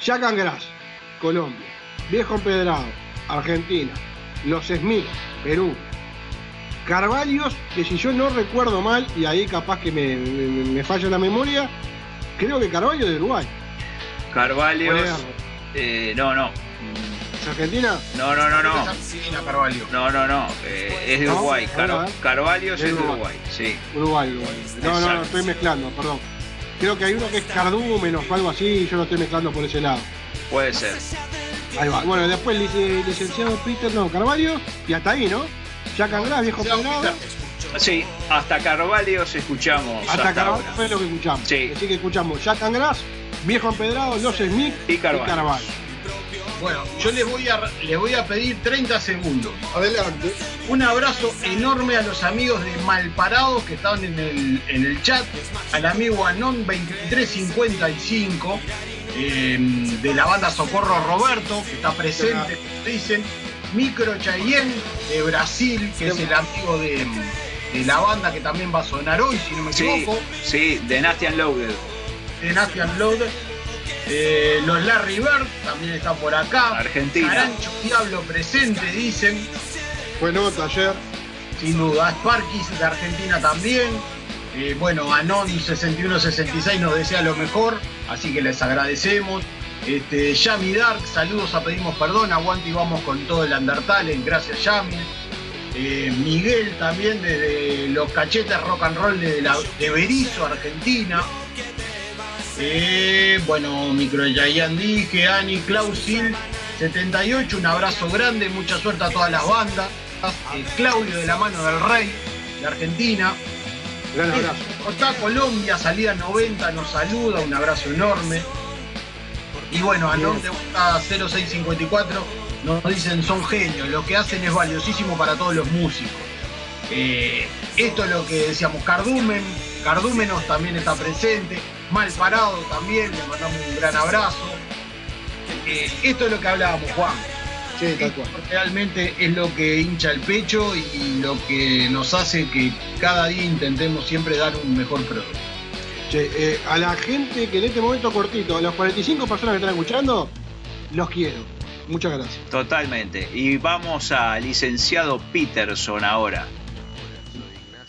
Jack and Grass, Colombia. Viejo Empedrado, Argentina. Los Smith, Perú. Carvalios, que si yo no recuerdo mal, y ahí capaz que me, me- me falla la memoria, creo que Carvalho de Uruguay. Carvalios. Bueno. eh, no, no. ¿Es Argentina? No, no, no, no. Argentina, Carvalho. No, no, no. eh, es de. Uruguay. Car-. Carvalios Es de Uruguay. Uruguay, sí. Uruguay, Uruguay. No, no, estoy mezclando, perdón. Creo que hay uno que es Cardúmenos o algo así, y yo lo estoy mezclando por ese lado. Puede ser. Ahí va. Bueno, después lic- licenciado Peter, no, Carvalho, y hasta ahí, ¿no? Jack and Grass, viejo. Peter. Sí, hasta Carvalios escuchamos. Hasta hasta Carvalho ahora. fue lo que escuchamos. Sí. Así que escuchamos Jack and Grass, Viejo Empedrado, Los Smith Y Carvalho. Carvalho. Bueno, yo les voy a les voy a pedir 30 segundos. Adelante. Un abrazo enorme a los amigos de Malparados que estaban en el, en el chat, al amigo Anon 2355 eh, de la banda Socorro Roberto, que está presente, dicen, Micro Chayenne de Brasil, que es el amigo de, de la banda que también va a sonar hoy, si no me Sí, equivoco, sí, de Nastian Loaded. de Nastian Load. Eh, los Larry Bird también están por acá. Argentina. Carancho Diablo presente, dicen. Fue nota ayer. Sin duda, Sparkis de Argentina también. Eh, bueno, Anon 6166 nos desea lo mejor, así que les agradecemos. Este, Yami Dark, saludos a Pedimos Perdón, aguante y vamos con todo el Undertale, gracias Yami. Eh, Miguel también desde los cachetes rock and roll de, la, de Berizo, Argentina. Eh, bueno, Micro Yayan dije, Ani, Clausil 78, un abrazo grande, mucha suerte a todas las bandas. Eh, Claudio de la mano del Rey, de Argentina. Gran abrazo. Está Colombia, salida 90, nos saluda, un abrazo enorme. Y bueno, a Norte 0654 nos dicen son genios, lo que hacen es valiosísimo para todos los músicos. Eh, esto es lo que decíamos, Cardumen, Cardúmenos también está presente, Mal Parado también, le mandamos un gran abrazo. Eh, esto es lo que hablábamos, Juan. Sí, tal cual. realmente es lo que hincha el pecho y lo que nos hace que cada día intentemos siempre dar un mejor producto. Che, eh, a la gente que en este momento cortito, a las 45 personas que están escuchando, los quiero. Muchas gracias. Totalmente. Y vamos a licenciado Peterson ahora.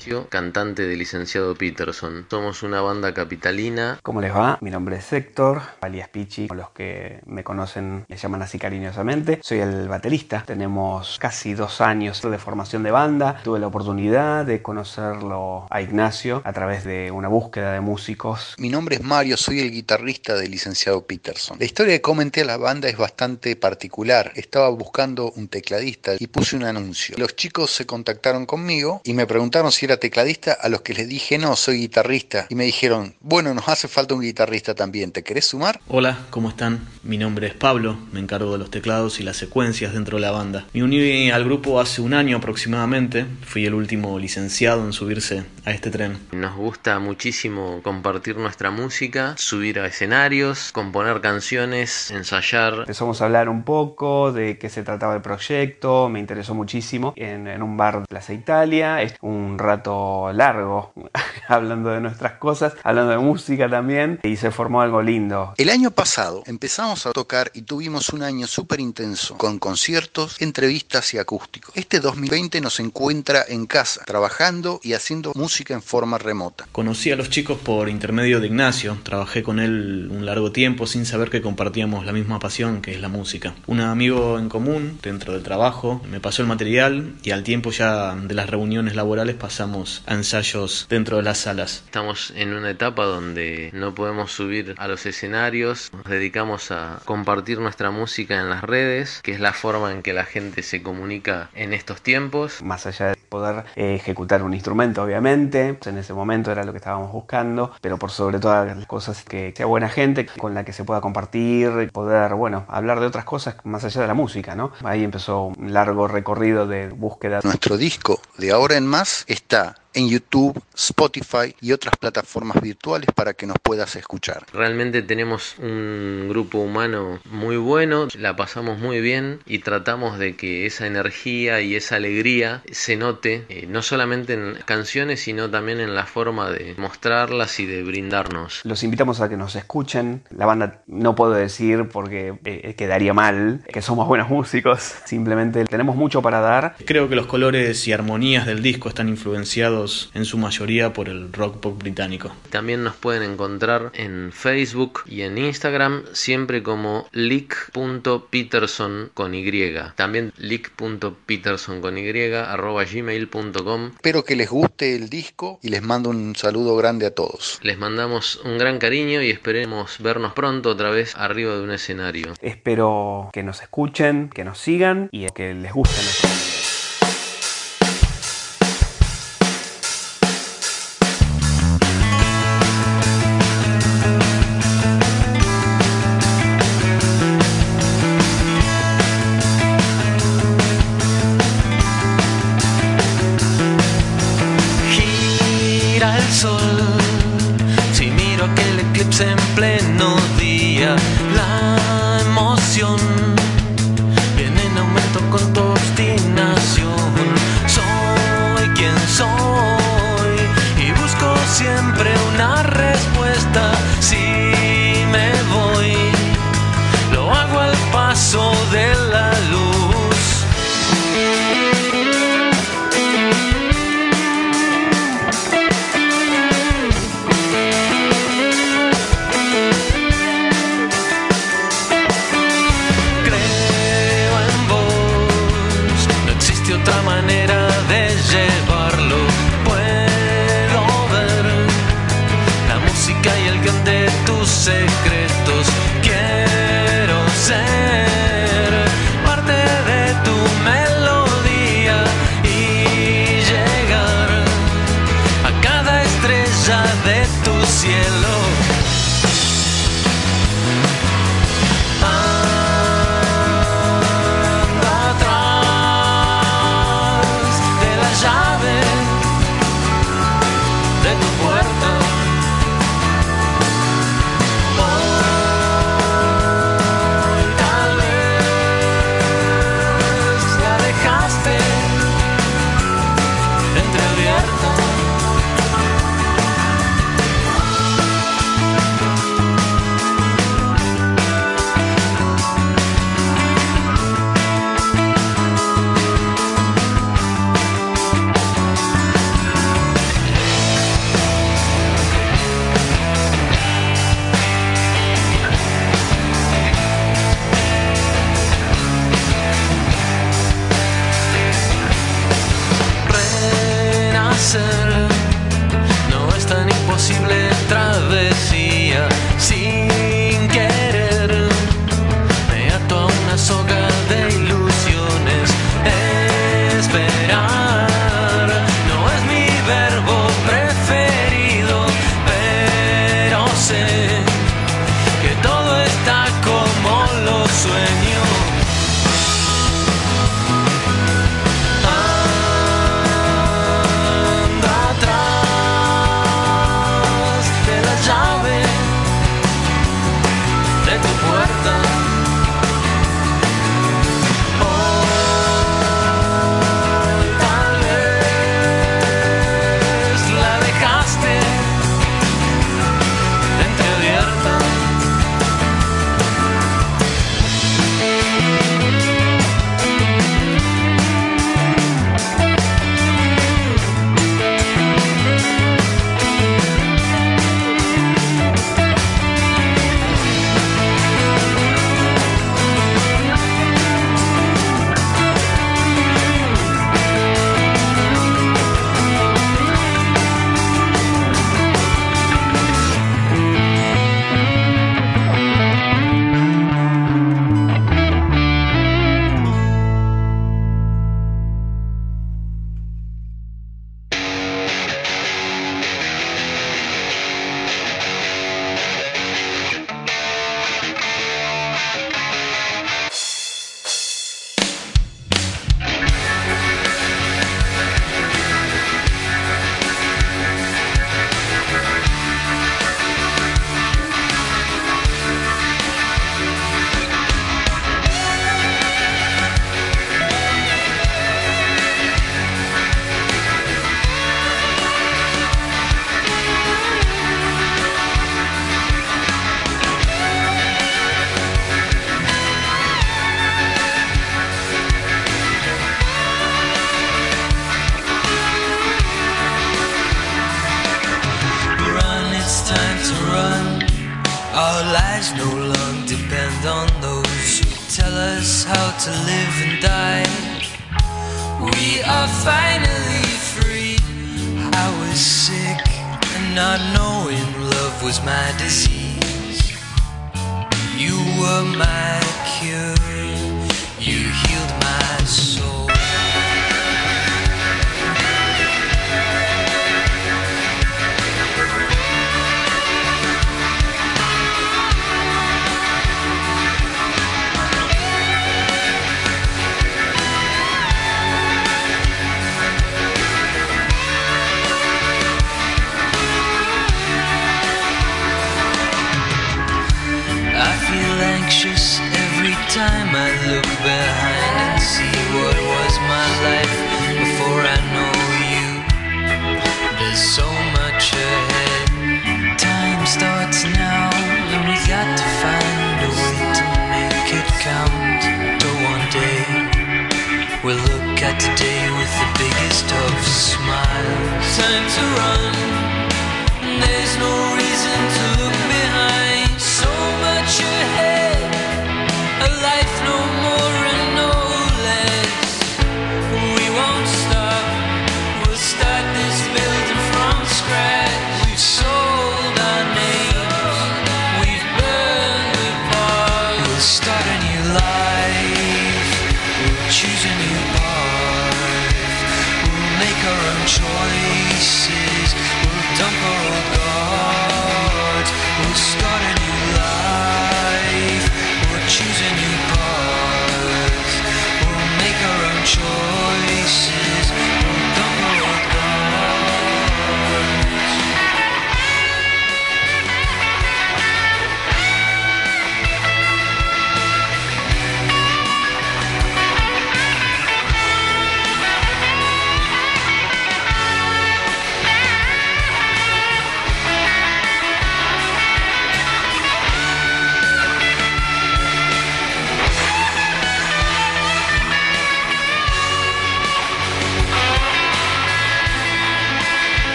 Ignacio, cantante de licenciado Peterson. Somos una banda capitalina. ¿Cómo les va? Mi nombre es Héctor, alias Pichi, los que me conocen me llaman así cariñosamente. Soy el baterista, tenemos casi dos años de formación de banda. Tuve la oportunidad de conocerlo a Ignacio a través de una búsqueda de músicos. Mi nombre es Mario, soy el guitarrista del licenciado Peterson. La historia que comenté a la banda es bastante particular. Estaba buscando un tecladista y puse un anuncio. Los chicos se contactaron conmigo y me preguntaron si era tecladista, a los que les dije no, soy guitarrista. Y me dijeron, bueno, nos hace falta un guitarrista también, ¿te querés sumar? Hola, ¿cómo están? Mi nombre es Pablo, me encargo de los teclados y las secuencias dentro de la banda. Me uní al grupo hace un año aproximadamente, fui el último licenciado en subirse a este tren. Nos gusta muchísimo compartir nuestra música, subir a escenarios, componer canciones, ensayar. Empezamos a hablar un poco de qué se trataba el proyecto, me interesó muchísimo. En, en un bar de Plaza Italia, es un rato largo hablando de nuestras cosas, hablando de música también, y se formó algo lindo. El año pasado empezamos a tocar y tuvimos un año súper intenso, con conciertos, entrevistas y acústicos. Este 2020 nos encuentra en casa, trabajando y haciendo música en forma remota. Conocí a los chicos por intermedio de Ignacio, trabajé con él un largo tiempo sin saber que compartíamos la misma pasión que es la música. Un amigo en común dentro del trabajo me pasó el material y al tiempo ya de las reuniones laborales pasamos a ensayos dentro de las salas. Estamos en una etapa donde no podemos subir a los escenarios, nos dedicamos a compartir nuestra música en las redes, que es la forma en que la gente se comunica en estos tiempos. Más allá de poder eh, ejecutar un instrumento, obviamente, en ese momento era lo que estábamos buscando, pero por sobre todas las cosas que sea buena gente con la que se pueda compartir, poder, bueno, hablar de otras cosas más allá de la música, ¿no? Ahí empezó un largo recorrido de búsqueda. Nuestro disco de ahora en más está en YouTube, Spotify y otras plataformas virtuales para que nos puedas escuchar. Realmente tenemos un grupo humano muy bueno, la pasamos muy bien y tratamos de que esa energía y esa alegría se note eh, no solamente en canciones sino también en la forma de mostrarlas y de brindarnos. Los invitamos a que nos escuchen. La banda no puedo decir porque eh, quedaría mal que somos buenos músicos, simplemente tenemos mucho para dar. Creo que los colores y armonías del disco están influenciados en su mayoría por el rock pop británico. También nos pueden encontrar en Facebook y en Instagram siempre como leak.peterson con Y. También leak.peterson con Y arroba gmail.com. Espero que les guste el disco y les mando un saludo grande a todos. Les mandamos un gran cariño y esperemos vernos pronto otra vez arriba de un escenario. Espero que nos escuchen, que nos sigan y que les guste nuestro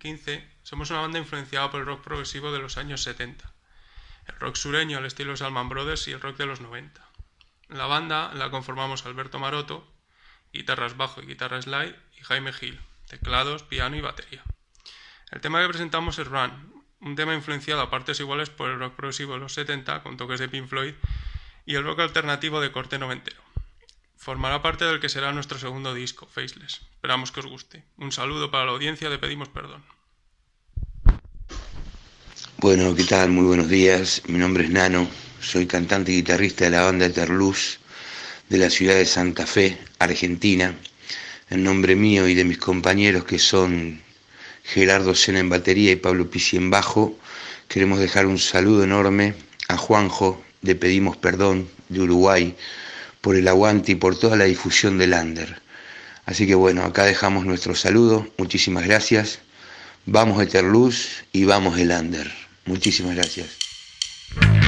2015. Somos una banda influenciada por el rock progresivo de los años 70, el rock sureño al estilo Salman Brothers y el rock de los 90. La banda la conformamos Alberto Maroto, guitarras bajo y guitarra slide, y Jaime Gil, teclados, piano y batería. El tema que presentamos es Run, un tema influenciado a partes iguales por el rock progresivo de los 70 con toques de Pink Floyd y el rock alternativo de corte noventero. Formará parte del que será nuestro segundo disco, Faceless. Esperamos que os guste. Un saludo para la audiencia, le pedimos perdón. Bueno, ¿qué tal? Muy buenos días. Mi nombre es Nano. Soy cantante y guitarrista de la banda Eterluz de la ciudad de Santa Fe, Argentina. En nombre mío y de mis compañeros que son Gerardo Sena en batería y Pablo Pisi en bajo, queremos dejar un saludo enorme a Juanjo de Pedimos Perdón de Uruguay por el aguante y por toda la difusión del Lander. Así que bueno, acá dejamos nuestro saludo. Muchísimas gracias. Vamos Eterluz y vamos el Lander. Muchísimas gracias.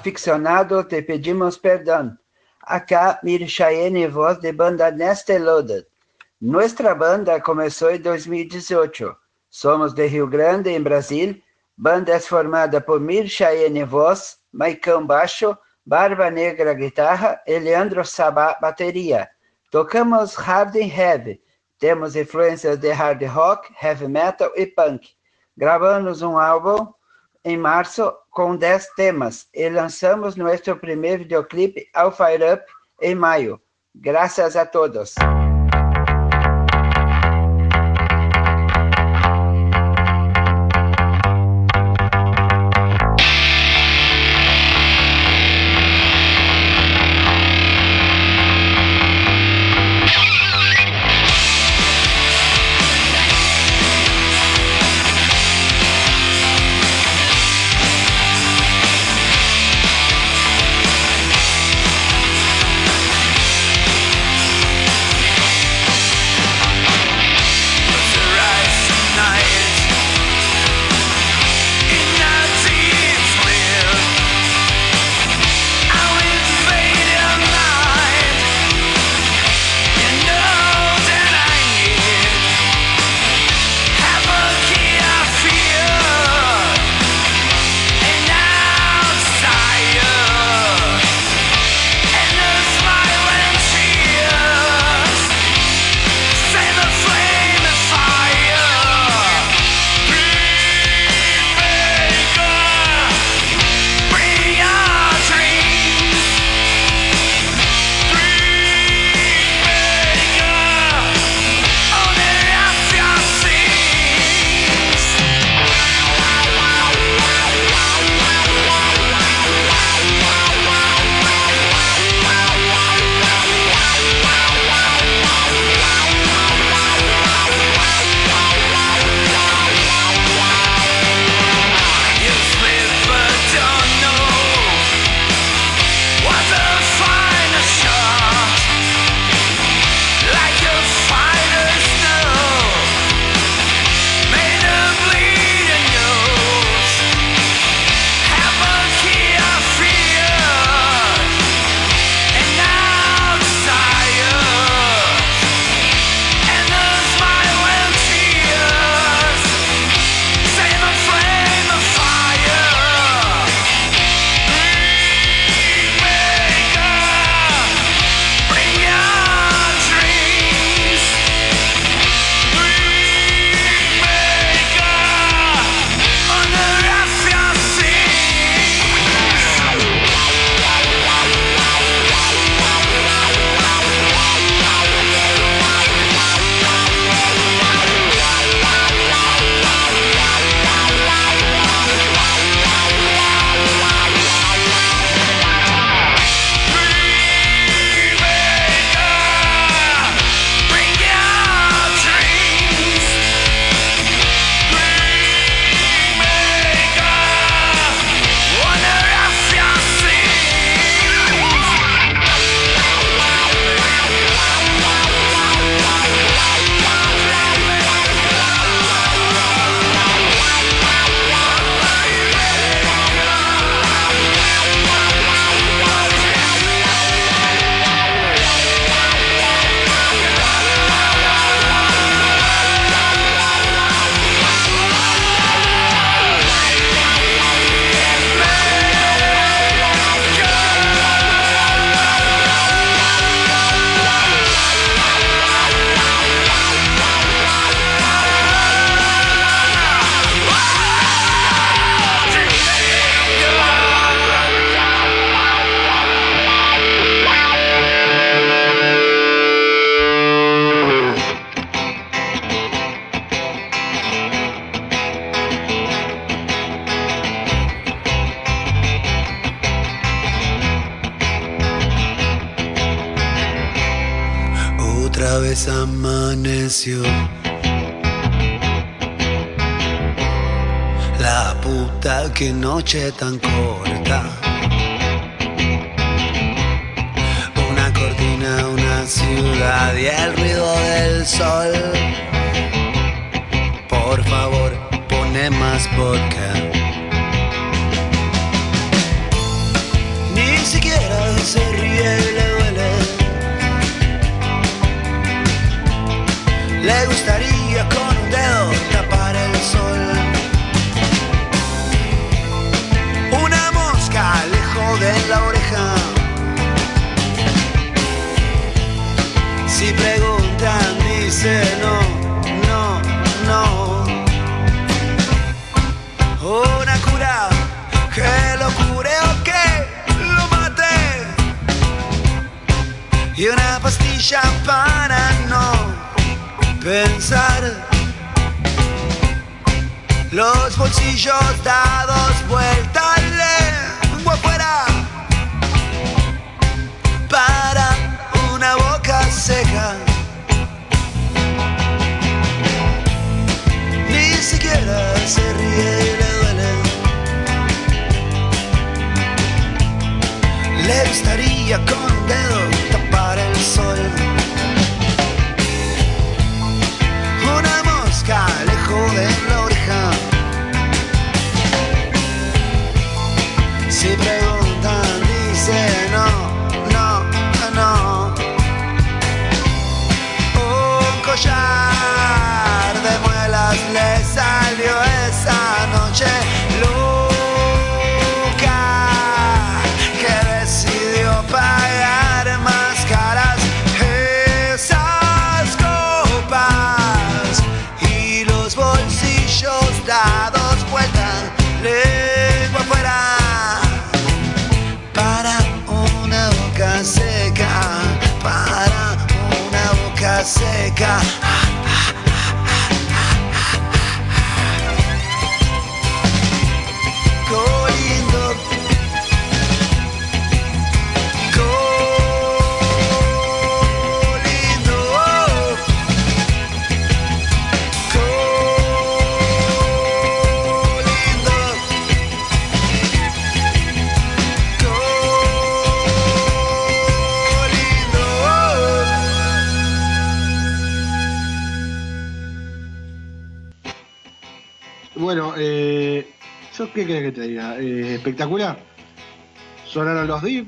Olá, aficionados, te pedimos perdão. Acá, Mir Cheyenne, voz de banda Neste Loaded. Nuestra banda começou em 2018. Somos de Rio Grande, em Brasil. Banda é formada por Mir Cheyenne, voz, Maicão, baixo, Barba Negra, guitarra e Leandro Sabá, bateria. Tocamos hard and heavy. Temos influências de hard rock, heavy metal e punk. Gravamos um álbum em março com 10 temas e lançamos nosso primeiro videoclipe ao Fire Up em maio. Graças a todos. Que noche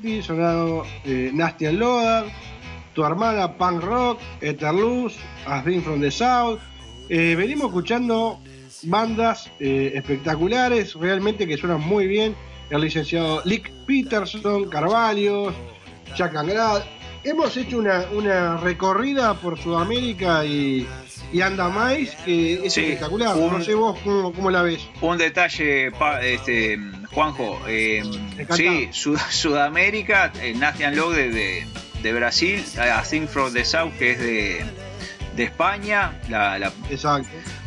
Sonaron eh, Nasty and Loaded, Tu Hermana, Punk Rock, Etherluz, As Been From the South. Eh, venimos escuchando bandas eh, espectaculares, realmente que suenan muy bien. El licenciado Lick Peterson, Carvalhos, Jack Angrad. Hemos hecho una, una recorrida por Sudamérica y, y anda más que es Sí, espectacular. un- no sé vos cómo, cómo la ves. Un detalle, pa- este, Juanjo. eh, sí, Sud- Sudamérica, eh, Nastian Log de, de, de Brasil, A Thing from the South, que es de, de España, la, la-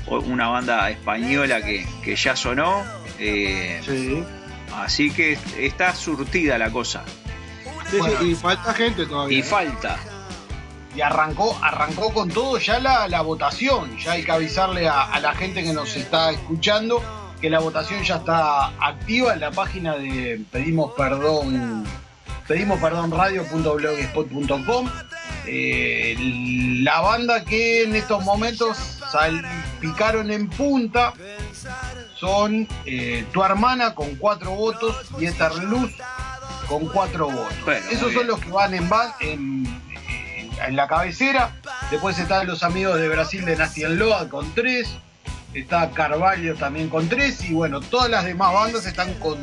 o- una banda española que, que ya sonó. eh, Así que está surtida la cosa. Sí, sí, y falta gente todavía. Y falta. Y arrancó, arrancó con todo ya la, la votación. Ya hay que avisarle a, a la gente que nos está escuchando que la votación ya está activa en la página de Pedimos Perdón, pedimos perdón radio.blogspot.com. Eh, la banda que en estos momentos salpicaron en punta son eh, Tu Hermana con cuatro votos y Etherluz con cuatro votos. Bueno, Esos son los que van en, en, en- la cabecera. Después están los amigos de Brasil de Nasty and Load con tres. Está Carvalho también con tres. Y bueno, todas las demás bandas están con,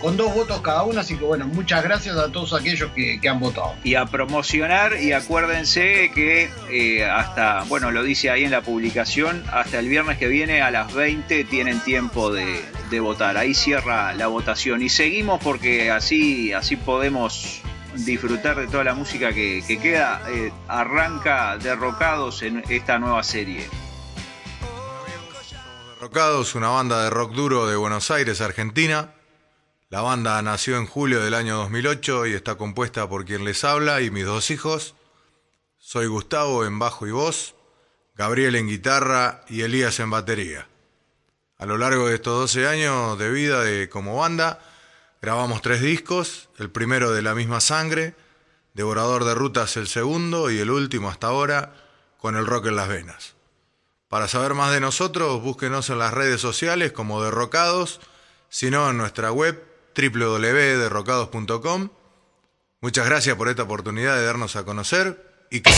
con dos votos cada una. Así que bueno, muchas gracias a todos aquellos que, que han votado. y a promocionar y acuérdense que eh, hasta, bueno, lo dice ahí en la publicación, hasta el viernes que viene a las 20 tienen tiempo de, de votar. Ahí cierra la votación y seguimos porque así, así podemos disfrutar de toda la música que, que queda. Eh, arranca derrocados en esta nueva serie. Derrocados, una banda de rock duro de Buenos Aires, Argentina. La banda nació en julio del año 2008 y está compuesta por quien les habla y mis dos hijos. Soy Gustavo en bajo y voz, Gabriel en guitarra y Elías en batería. A lo largo de estos 12 años de vida de como banda, grabamos tres discos, el primero de La misma sangre, Devorador de Rutas el segundo y el último hasta ahora, con el rock en las venas. Para saber más de nosotros, búsquenos en las redes sociales como Derrocados, sino en nuestra web www.derrocados.com. Muchas gracias por esta oportunidad de darnos a conocer y que...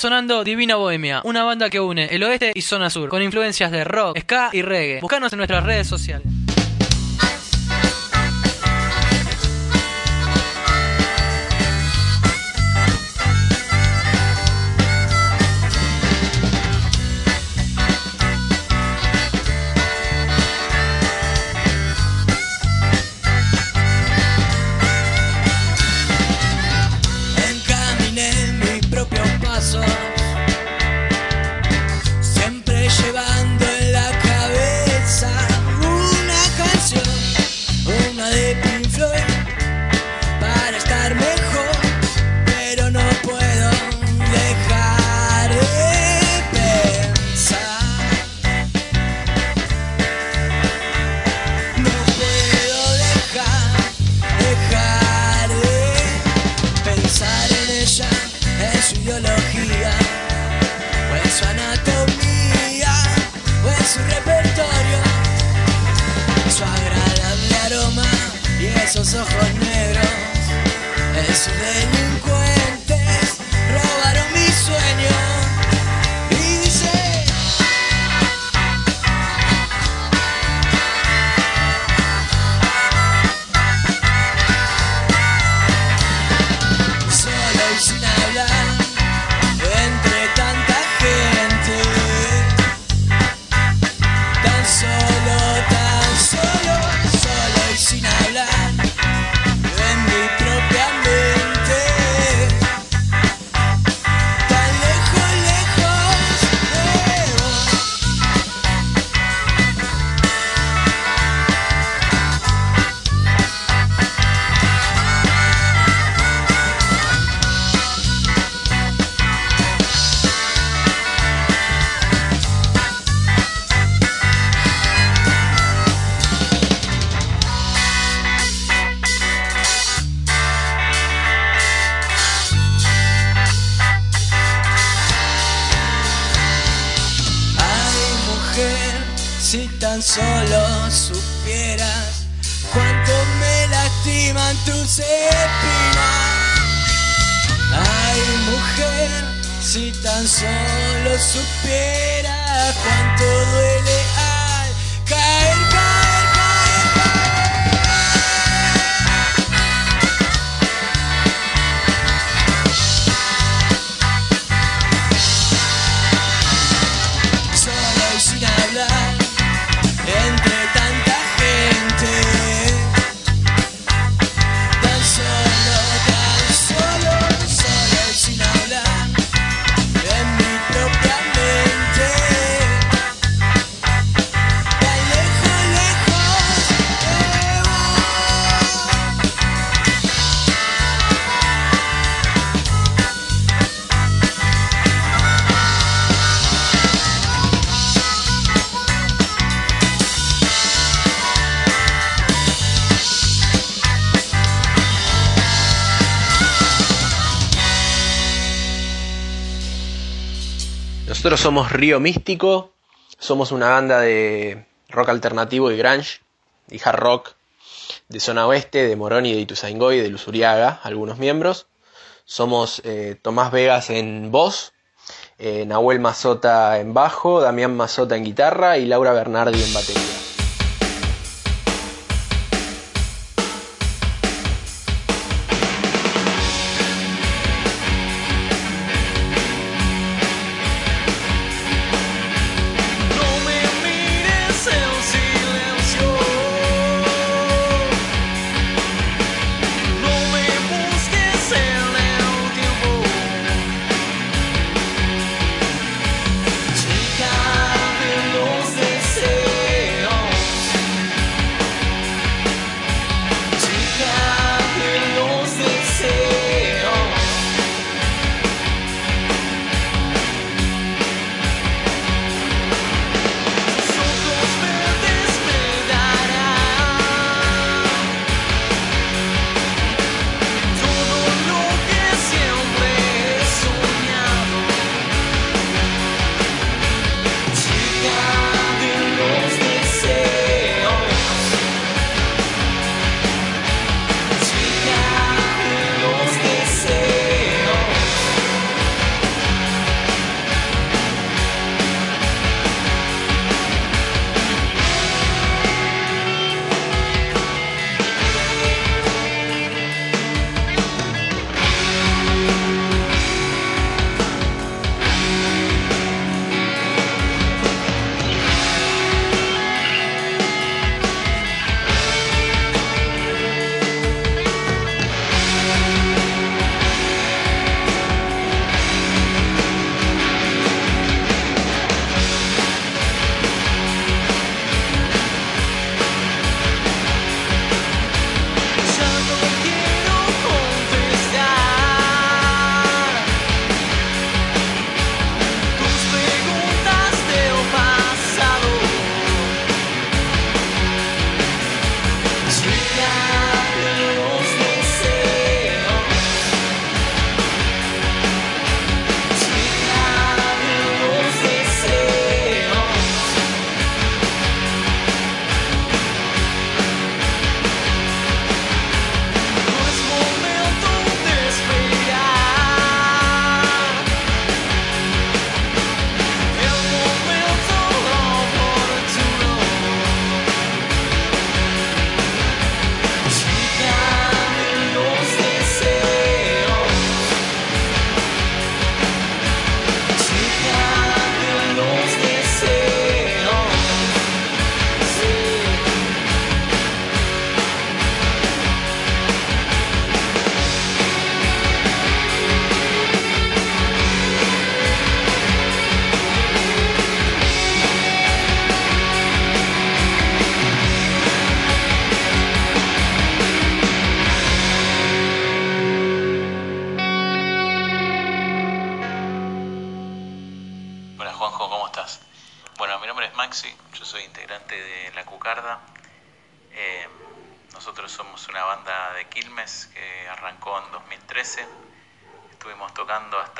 sonando Divina Bohemia, una banda que une el oeste y zona sur, con influencias de rock, ska y reggae. Búscanos en nuestras redes sociales. Somos Río Místico, somos una banda de rock alternativo y grunge, y hard rock de zona oeste, de Morón y de Ituzaingó y de Luzuriaga, algunos miembros. Somos eh, Tomás Vegas en voz, eh, Nahuel Mazota en bajo, Damián Mazota en guitarra y Laura Bernardi en batería.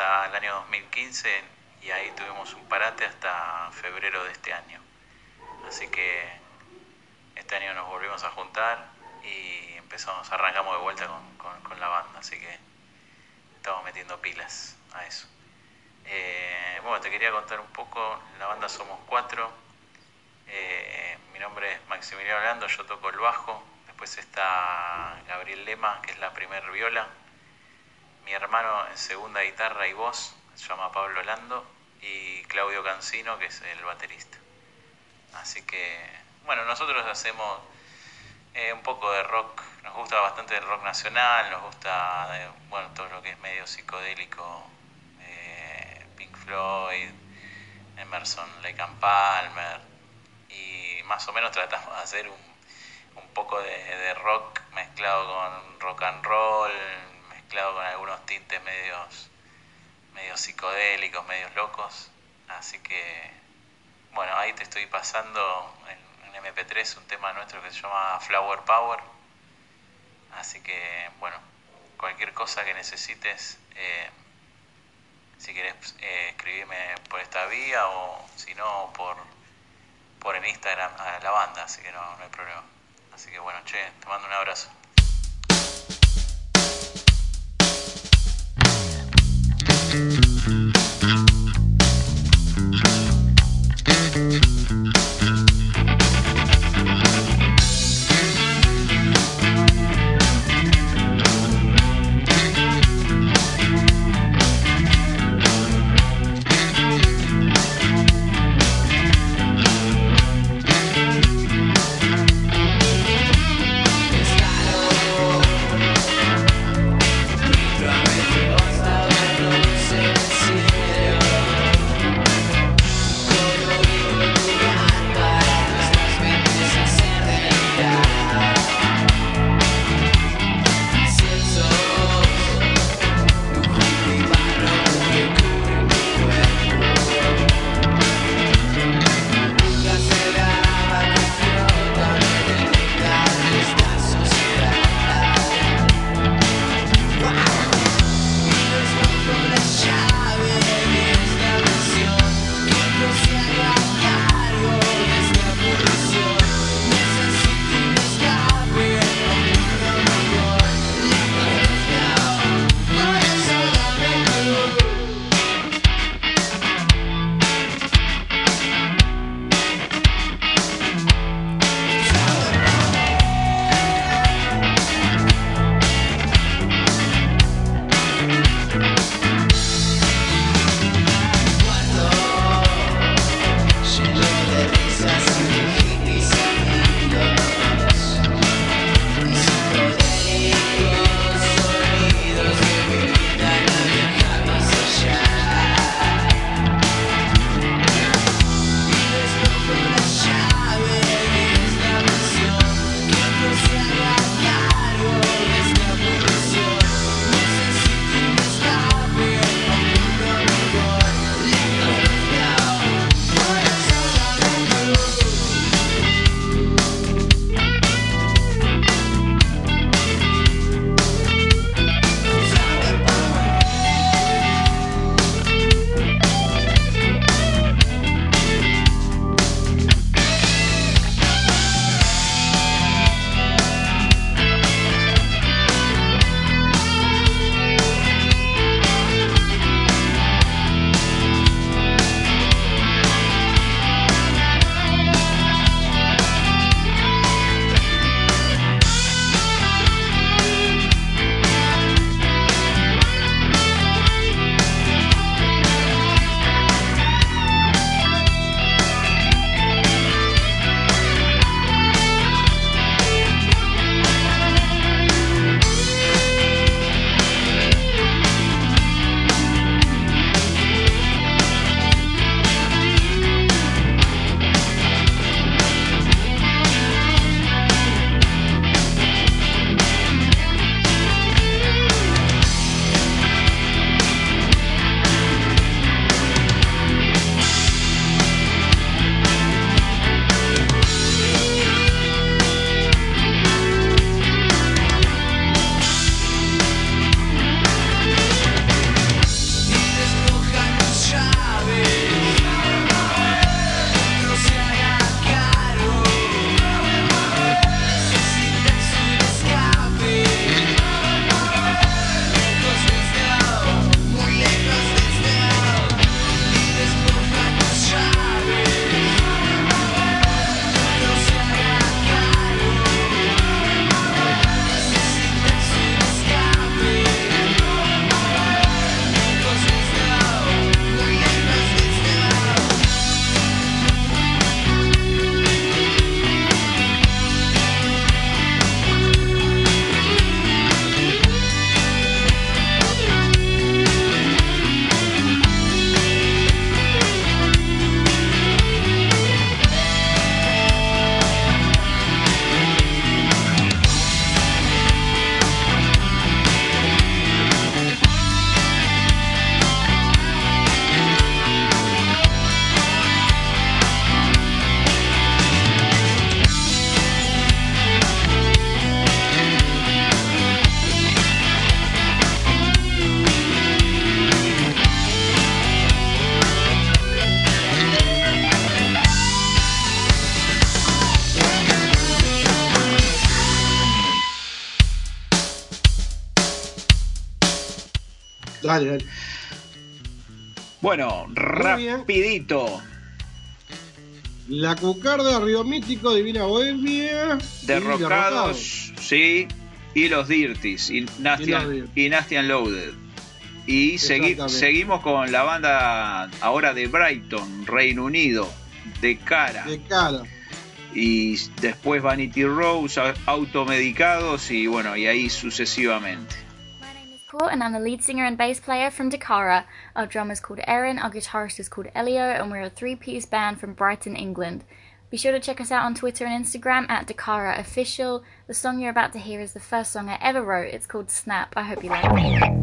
hasta el año 2015 y ahí tuvimos un parate hasta febrero de este año. Así que este año nos volvimos a juntar y empezamos, arrancamos de vuelta con, con, la banda, así que estamos metiendo pilas a eso. Eh, bueno, te quería contar un poco, la banda somos cuatro. Eh, mi nombre es Maximiliano Orlando, yo toco el bajo. Después está Gabriel Lema, que es la primer viola, mi hermano en segunda guitarra y voz, se llama Pablo Lando, y Claudio Cancino, que es el baterista. Así que, bueno, nosotros hacemos eh, un poco de rock, nos gusta bastante el rock nacional, nos gusta, eh, bueno, todo lo que es medio psicodélico, eh, Pink Floyd, Emerson, Lake and Palmer, y más o menos tratamos de hacer un, un poco de, de rock mezclado con rock and roll, mezclado con algunos tintes medios, medios psicodélicos, medios locos, así que bueno, ahí te estoy pasando en, en MP3 un tema nuestro que se llama Flower Power. Así que, bueno, cualquier cosa que necesites, eh, si quieres eh, escribirme por esta vía o si no, por, por en Instagram a la banda, así que no, no hay problema. Así que bueno, che, te mando un abrazo. Dale, dale. Bueno, rapidito. La Cucarda, Río Místico, Divina Bohemia. Derrocados, sí. Y los Dirties. Y Nasty, Y and Loaded. Y segui- seguimos con la banda ahora de Brighton, Reino Unido. De cara. De cara. Y después Vanity Rose, automedicados y bueno, y ahí sucesivamente. And I'm the lead singer and bass player from Dakara. Our drummer's called Erin, our guitarist is called Elio, and we're a three piece band from Brighton, England. Be sure to check us out on Twitter and Instagram at Dakara Official. The song you're about to hear is the first song I ever wrote. It's called Snap. I hope you like it.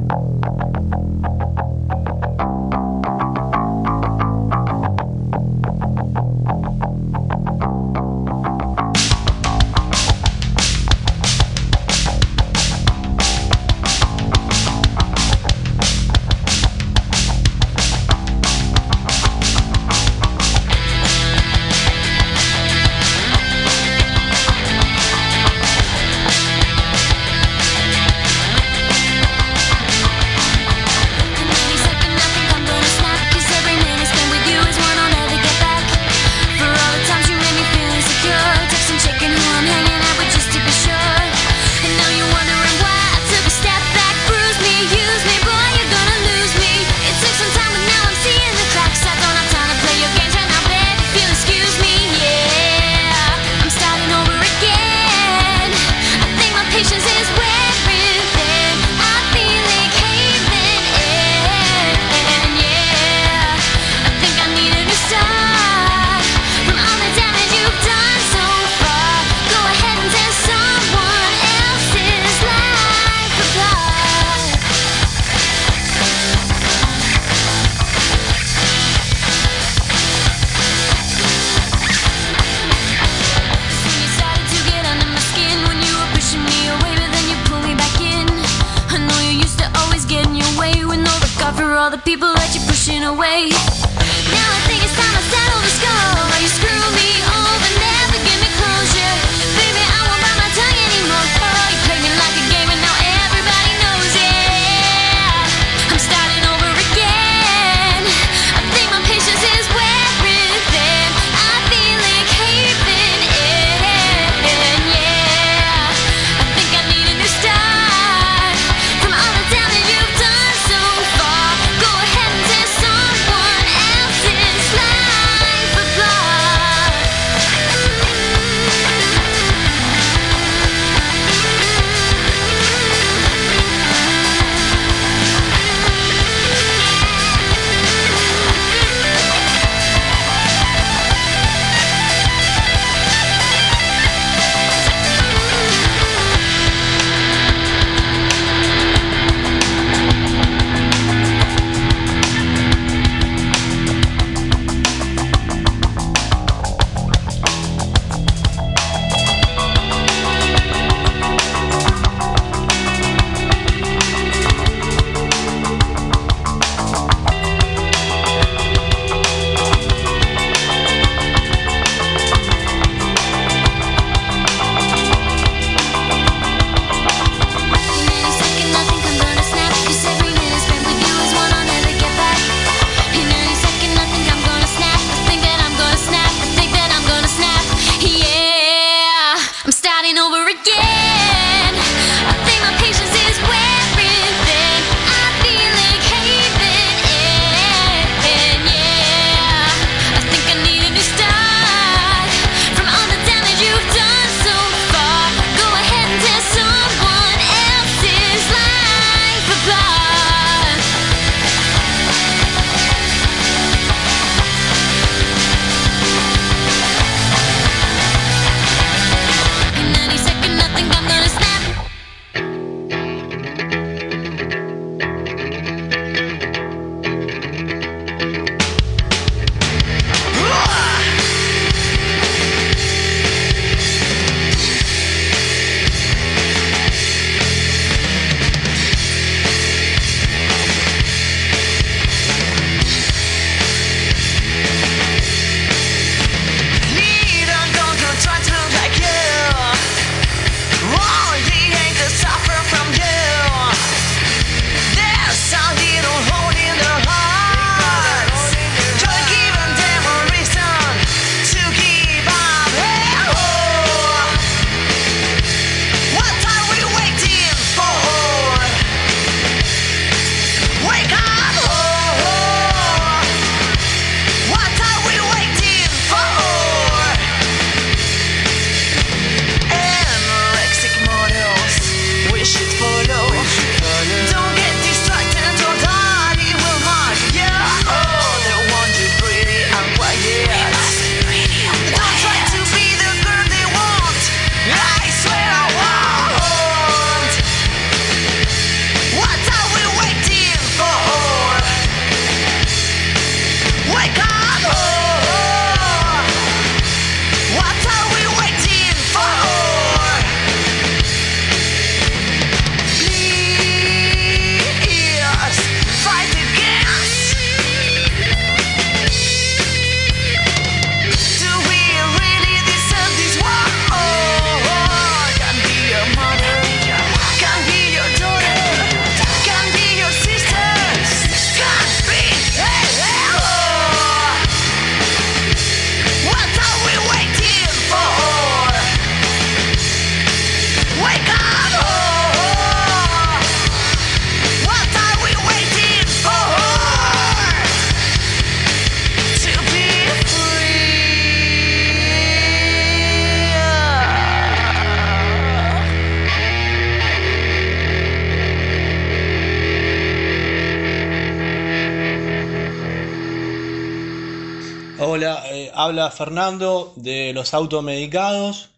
Fernando de los automedicados,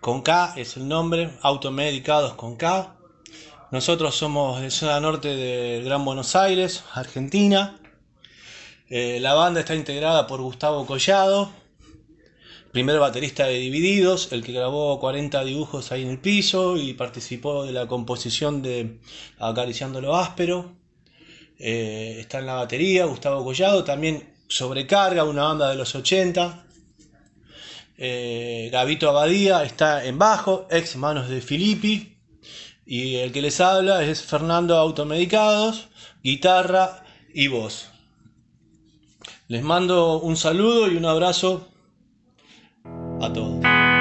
con K es el nombre, automedicados con K. Nosotros somos de zona norte del Gran Buenos Aires, Argentina. Eh, la banda está integrada por Gustavo Collado, primer baterista de Divididos, el que grabó 40 dibujos ahí en el piso y participó de la composición de Acariciando lo Áspero. Eh, está en la batería Gustavo Collado, también Sobrecarga, una banda de los 80. Eh, Gavito Abadía está en bajo, ex manos de Filippi. Y el que les habla es Fernando Automedicados, guitarra y voz. Les mando un saludo y un abrazo a todos.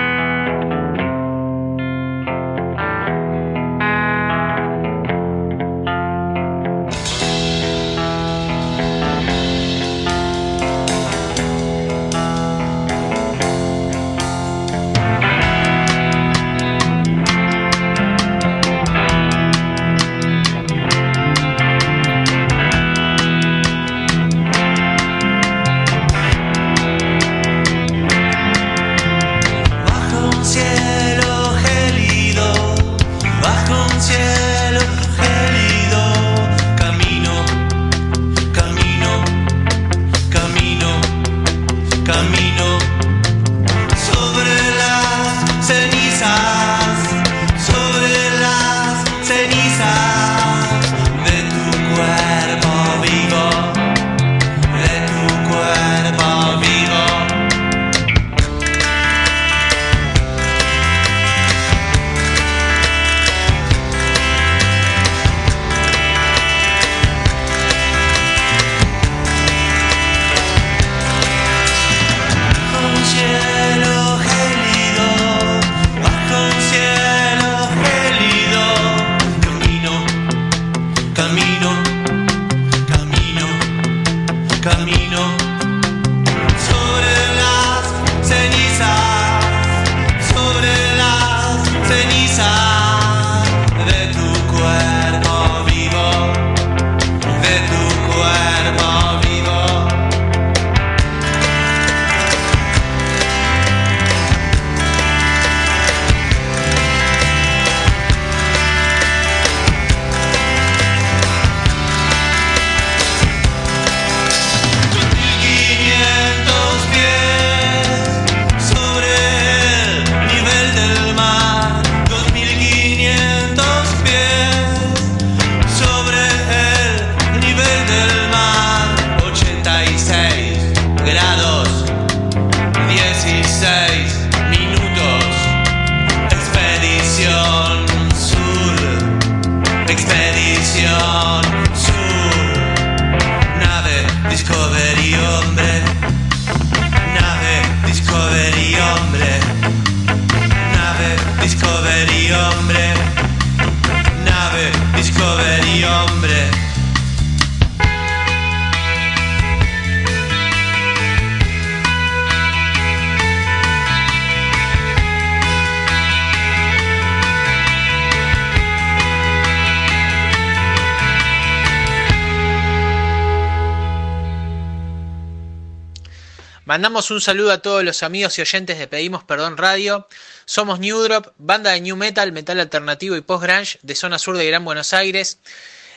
Mandamos un saludo a todos los amigos y oyentes de Pedimos Perdón Radio. Somos New Drop, banda de New Metal, metal alternativo y post-grunge de zona sur de Gran Buenos Aires.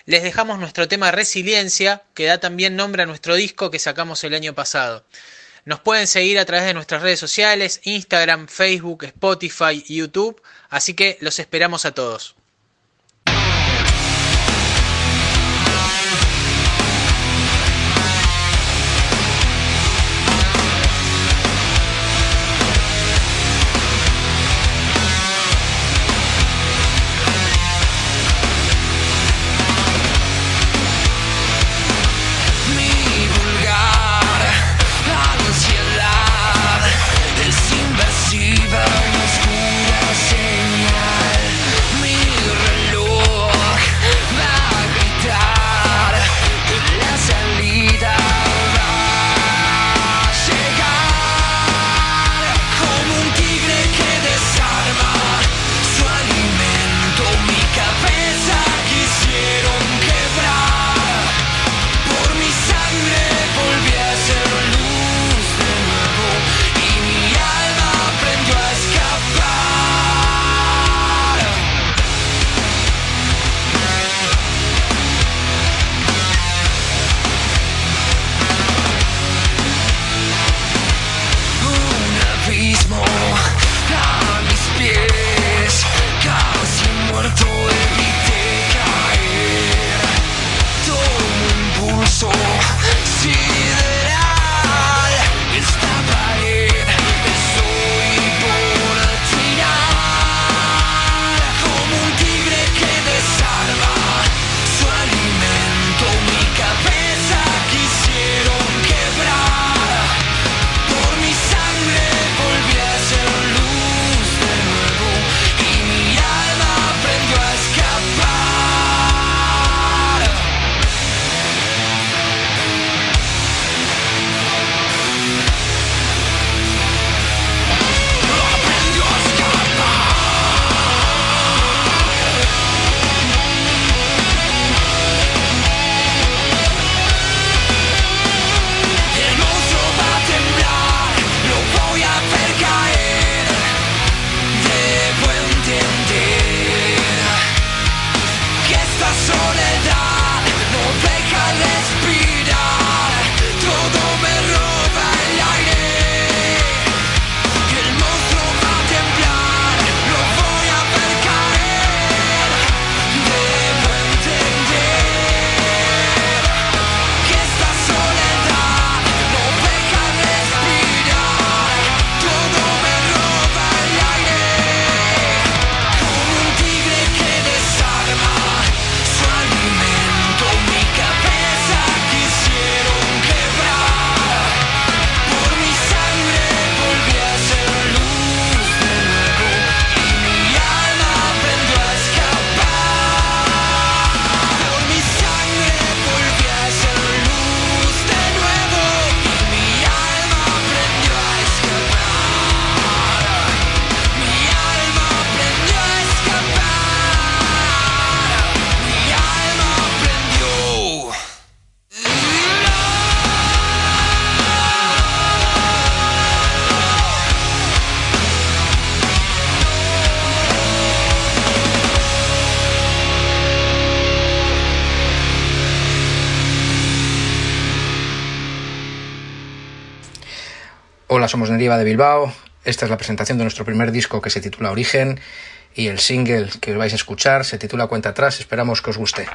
Les dejamos nuestro tema Resiliencia, que da también nombre a nuestro disco que sacamos el año pasado. Nos pueden seguir a través de nuestras redes sociales, Instagram, Facebook, Spotify, YouTube, así que los esperamos a todos. Somos Deriva de Bilbao. Esta es la presentación de nuestro primer disco que se titula Origen y el single que vais a escuchar se titula Cuenta atrás. Esperamos que os guste.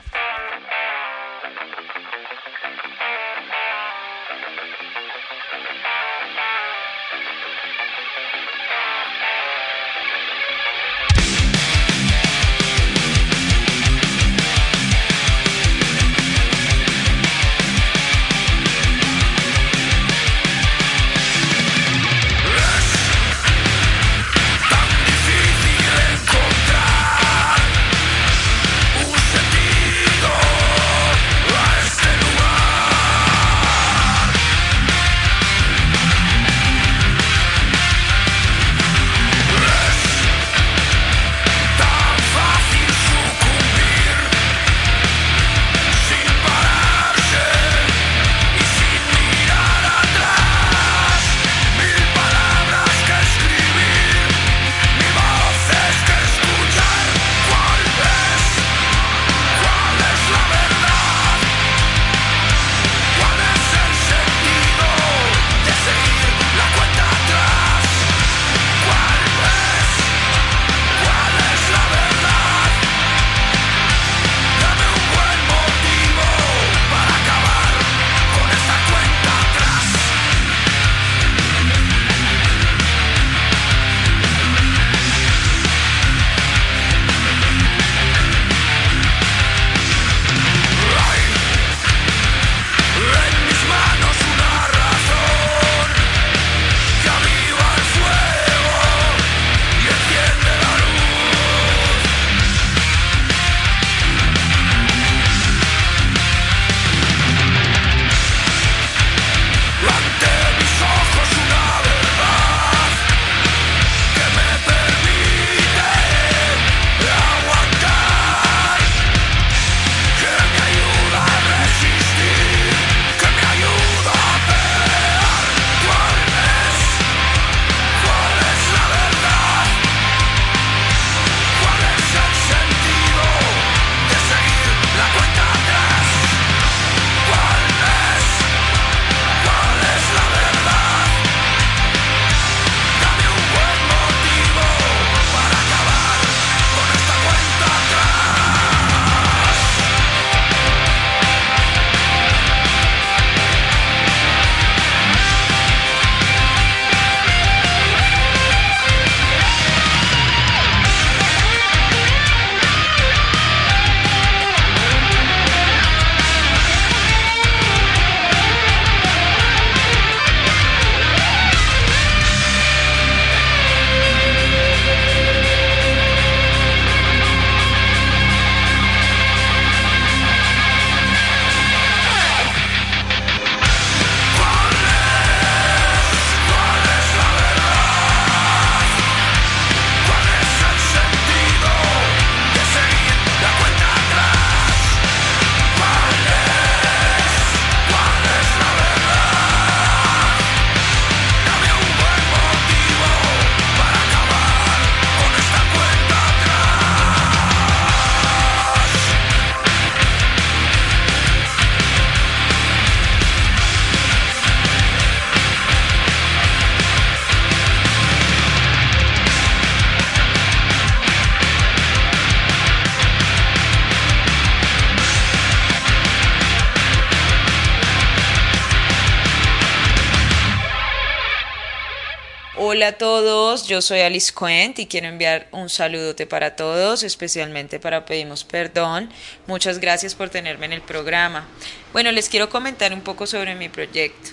Yo soy Alice Quent y quiero enviar un saludote para todos, especialmente para Pedimos Perdón. Muchas gracias por tenerme en el programa. Bueno, les quiero comentar un poco sobre mi proyecto.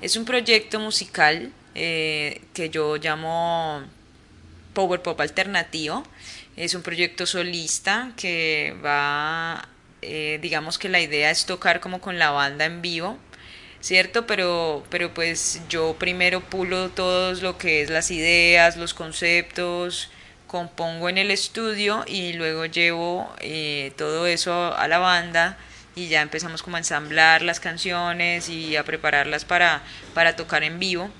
Es un proyecto musical eh, que yo llamo Power Pop Alternativo. Es un proyecto solista que va, eh, digamos que la idea es tocar como con la banda en vivo. ¿Cierto? Pero, pero pues yo primero pulo todos lo que es las ideas, los conceptos, compongo en el estudio y luego llevo eh, todo eso a la banda y ya empezamos como a ensamblar las canciones y a prepararlas para, para tocar en vivo.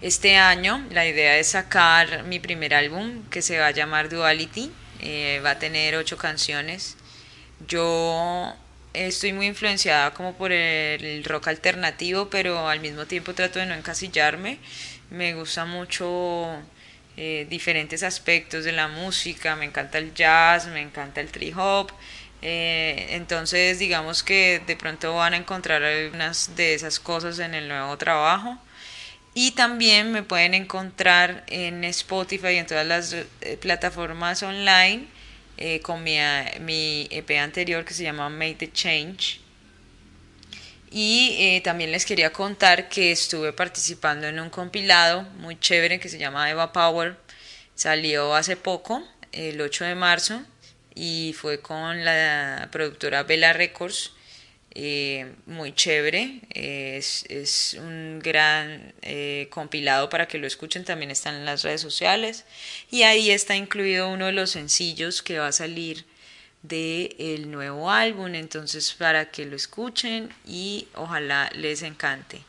Este año la idea es sacar mi primer álbum que se va a llamar Duality, eh, va a tener ocho canciones. Yo estoy muy influenciada como por el rock alternativo, pero al mismo tiempo trato de no encasillarme. Me gusta mucho eh, diferentes aspectos de la música, me encanta el jazz, me encanta el trip hop. Eh, entonces digamos que de pronto van a encontrar algunas de esas cosas en el nuevo trabajo. Y también me pueden encontrar en Spotify y en todas las eh, plataformas online eh, con mi, EP anterior que se llama Make the Change. Y eh, también les quería contar que estuve participando en un compilado muy chévere que se llama Eva Power. Salió hace poco, el 8 de marzo, y fue con la productora Bella Records eh, muy chévere, es, un gran eh, compilado para que lo escuchen, también están en las redes sociales y ahí está incluido uno de los sencillos que va a salir del el nuevo álbum, entonces para que lo escuchen y ojalá les encante.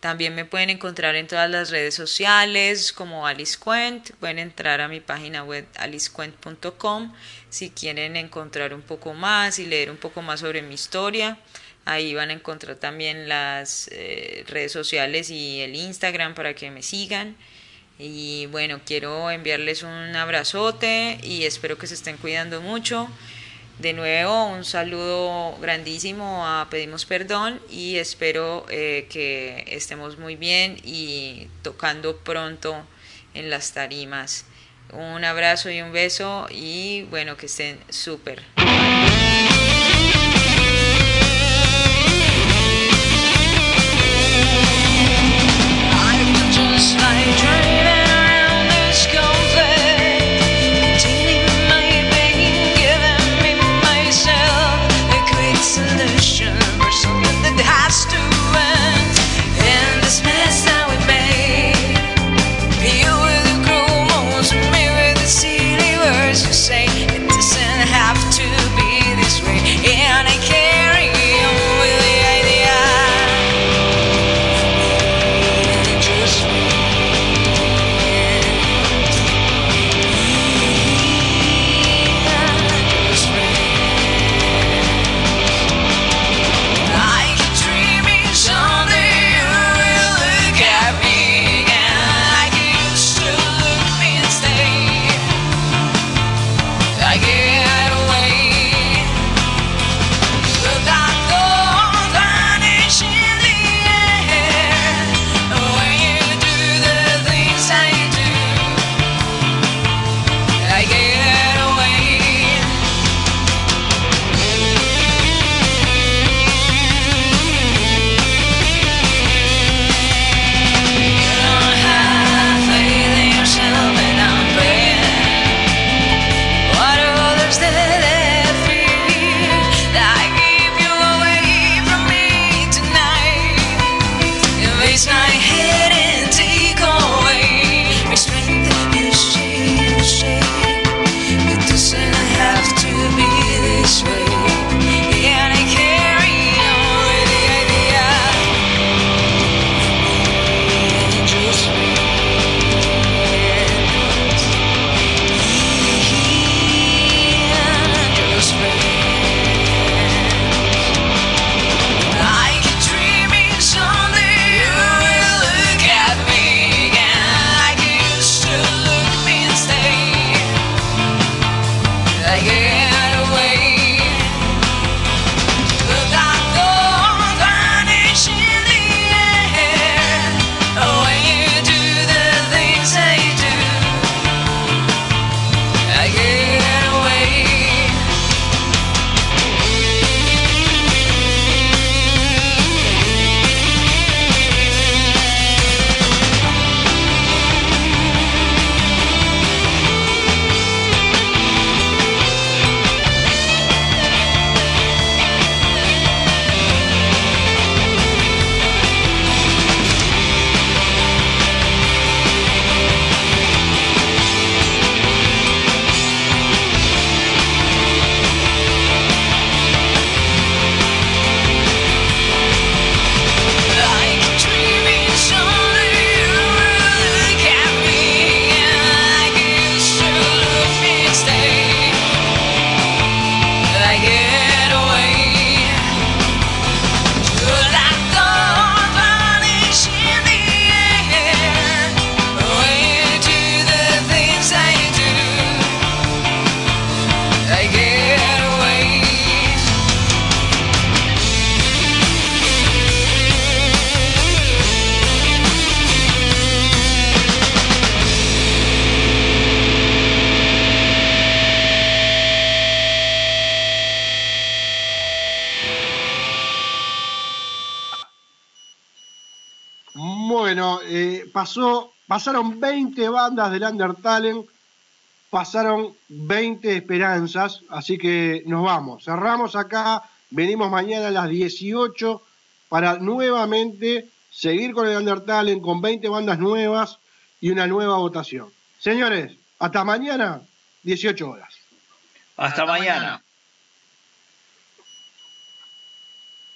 También me pueden encontrar en todas las redes sociales como Alice Quent. Pueden entrar a mi página web alicequent.com si quieren encontrar un poco más y leer un poco más sobre mi historia. Ahí van a encontrar también las eh, redes sociales y el Instagram para que me sigan. Y bueno, quiero enviarles un abrazote y espero que se estén cuidando mucho. De nuevo, un saludo grandísimo a Pedimos Perdón y espero eh, que estemos muy bien y tocando pronto en las tarimas. Un abrazo y un beso y bueno, que estén súper. Pasaron 20 bandas del Undertale, pasaron 20 esperanzas, así que nos vamos. Cerramos acá, venimos mañana a las 18 para nuevamente seguir con el Undertale con 20 bandas nuevas y una nueva votación. Señores, hasta mañana, 18 horas. Hasta, mañana.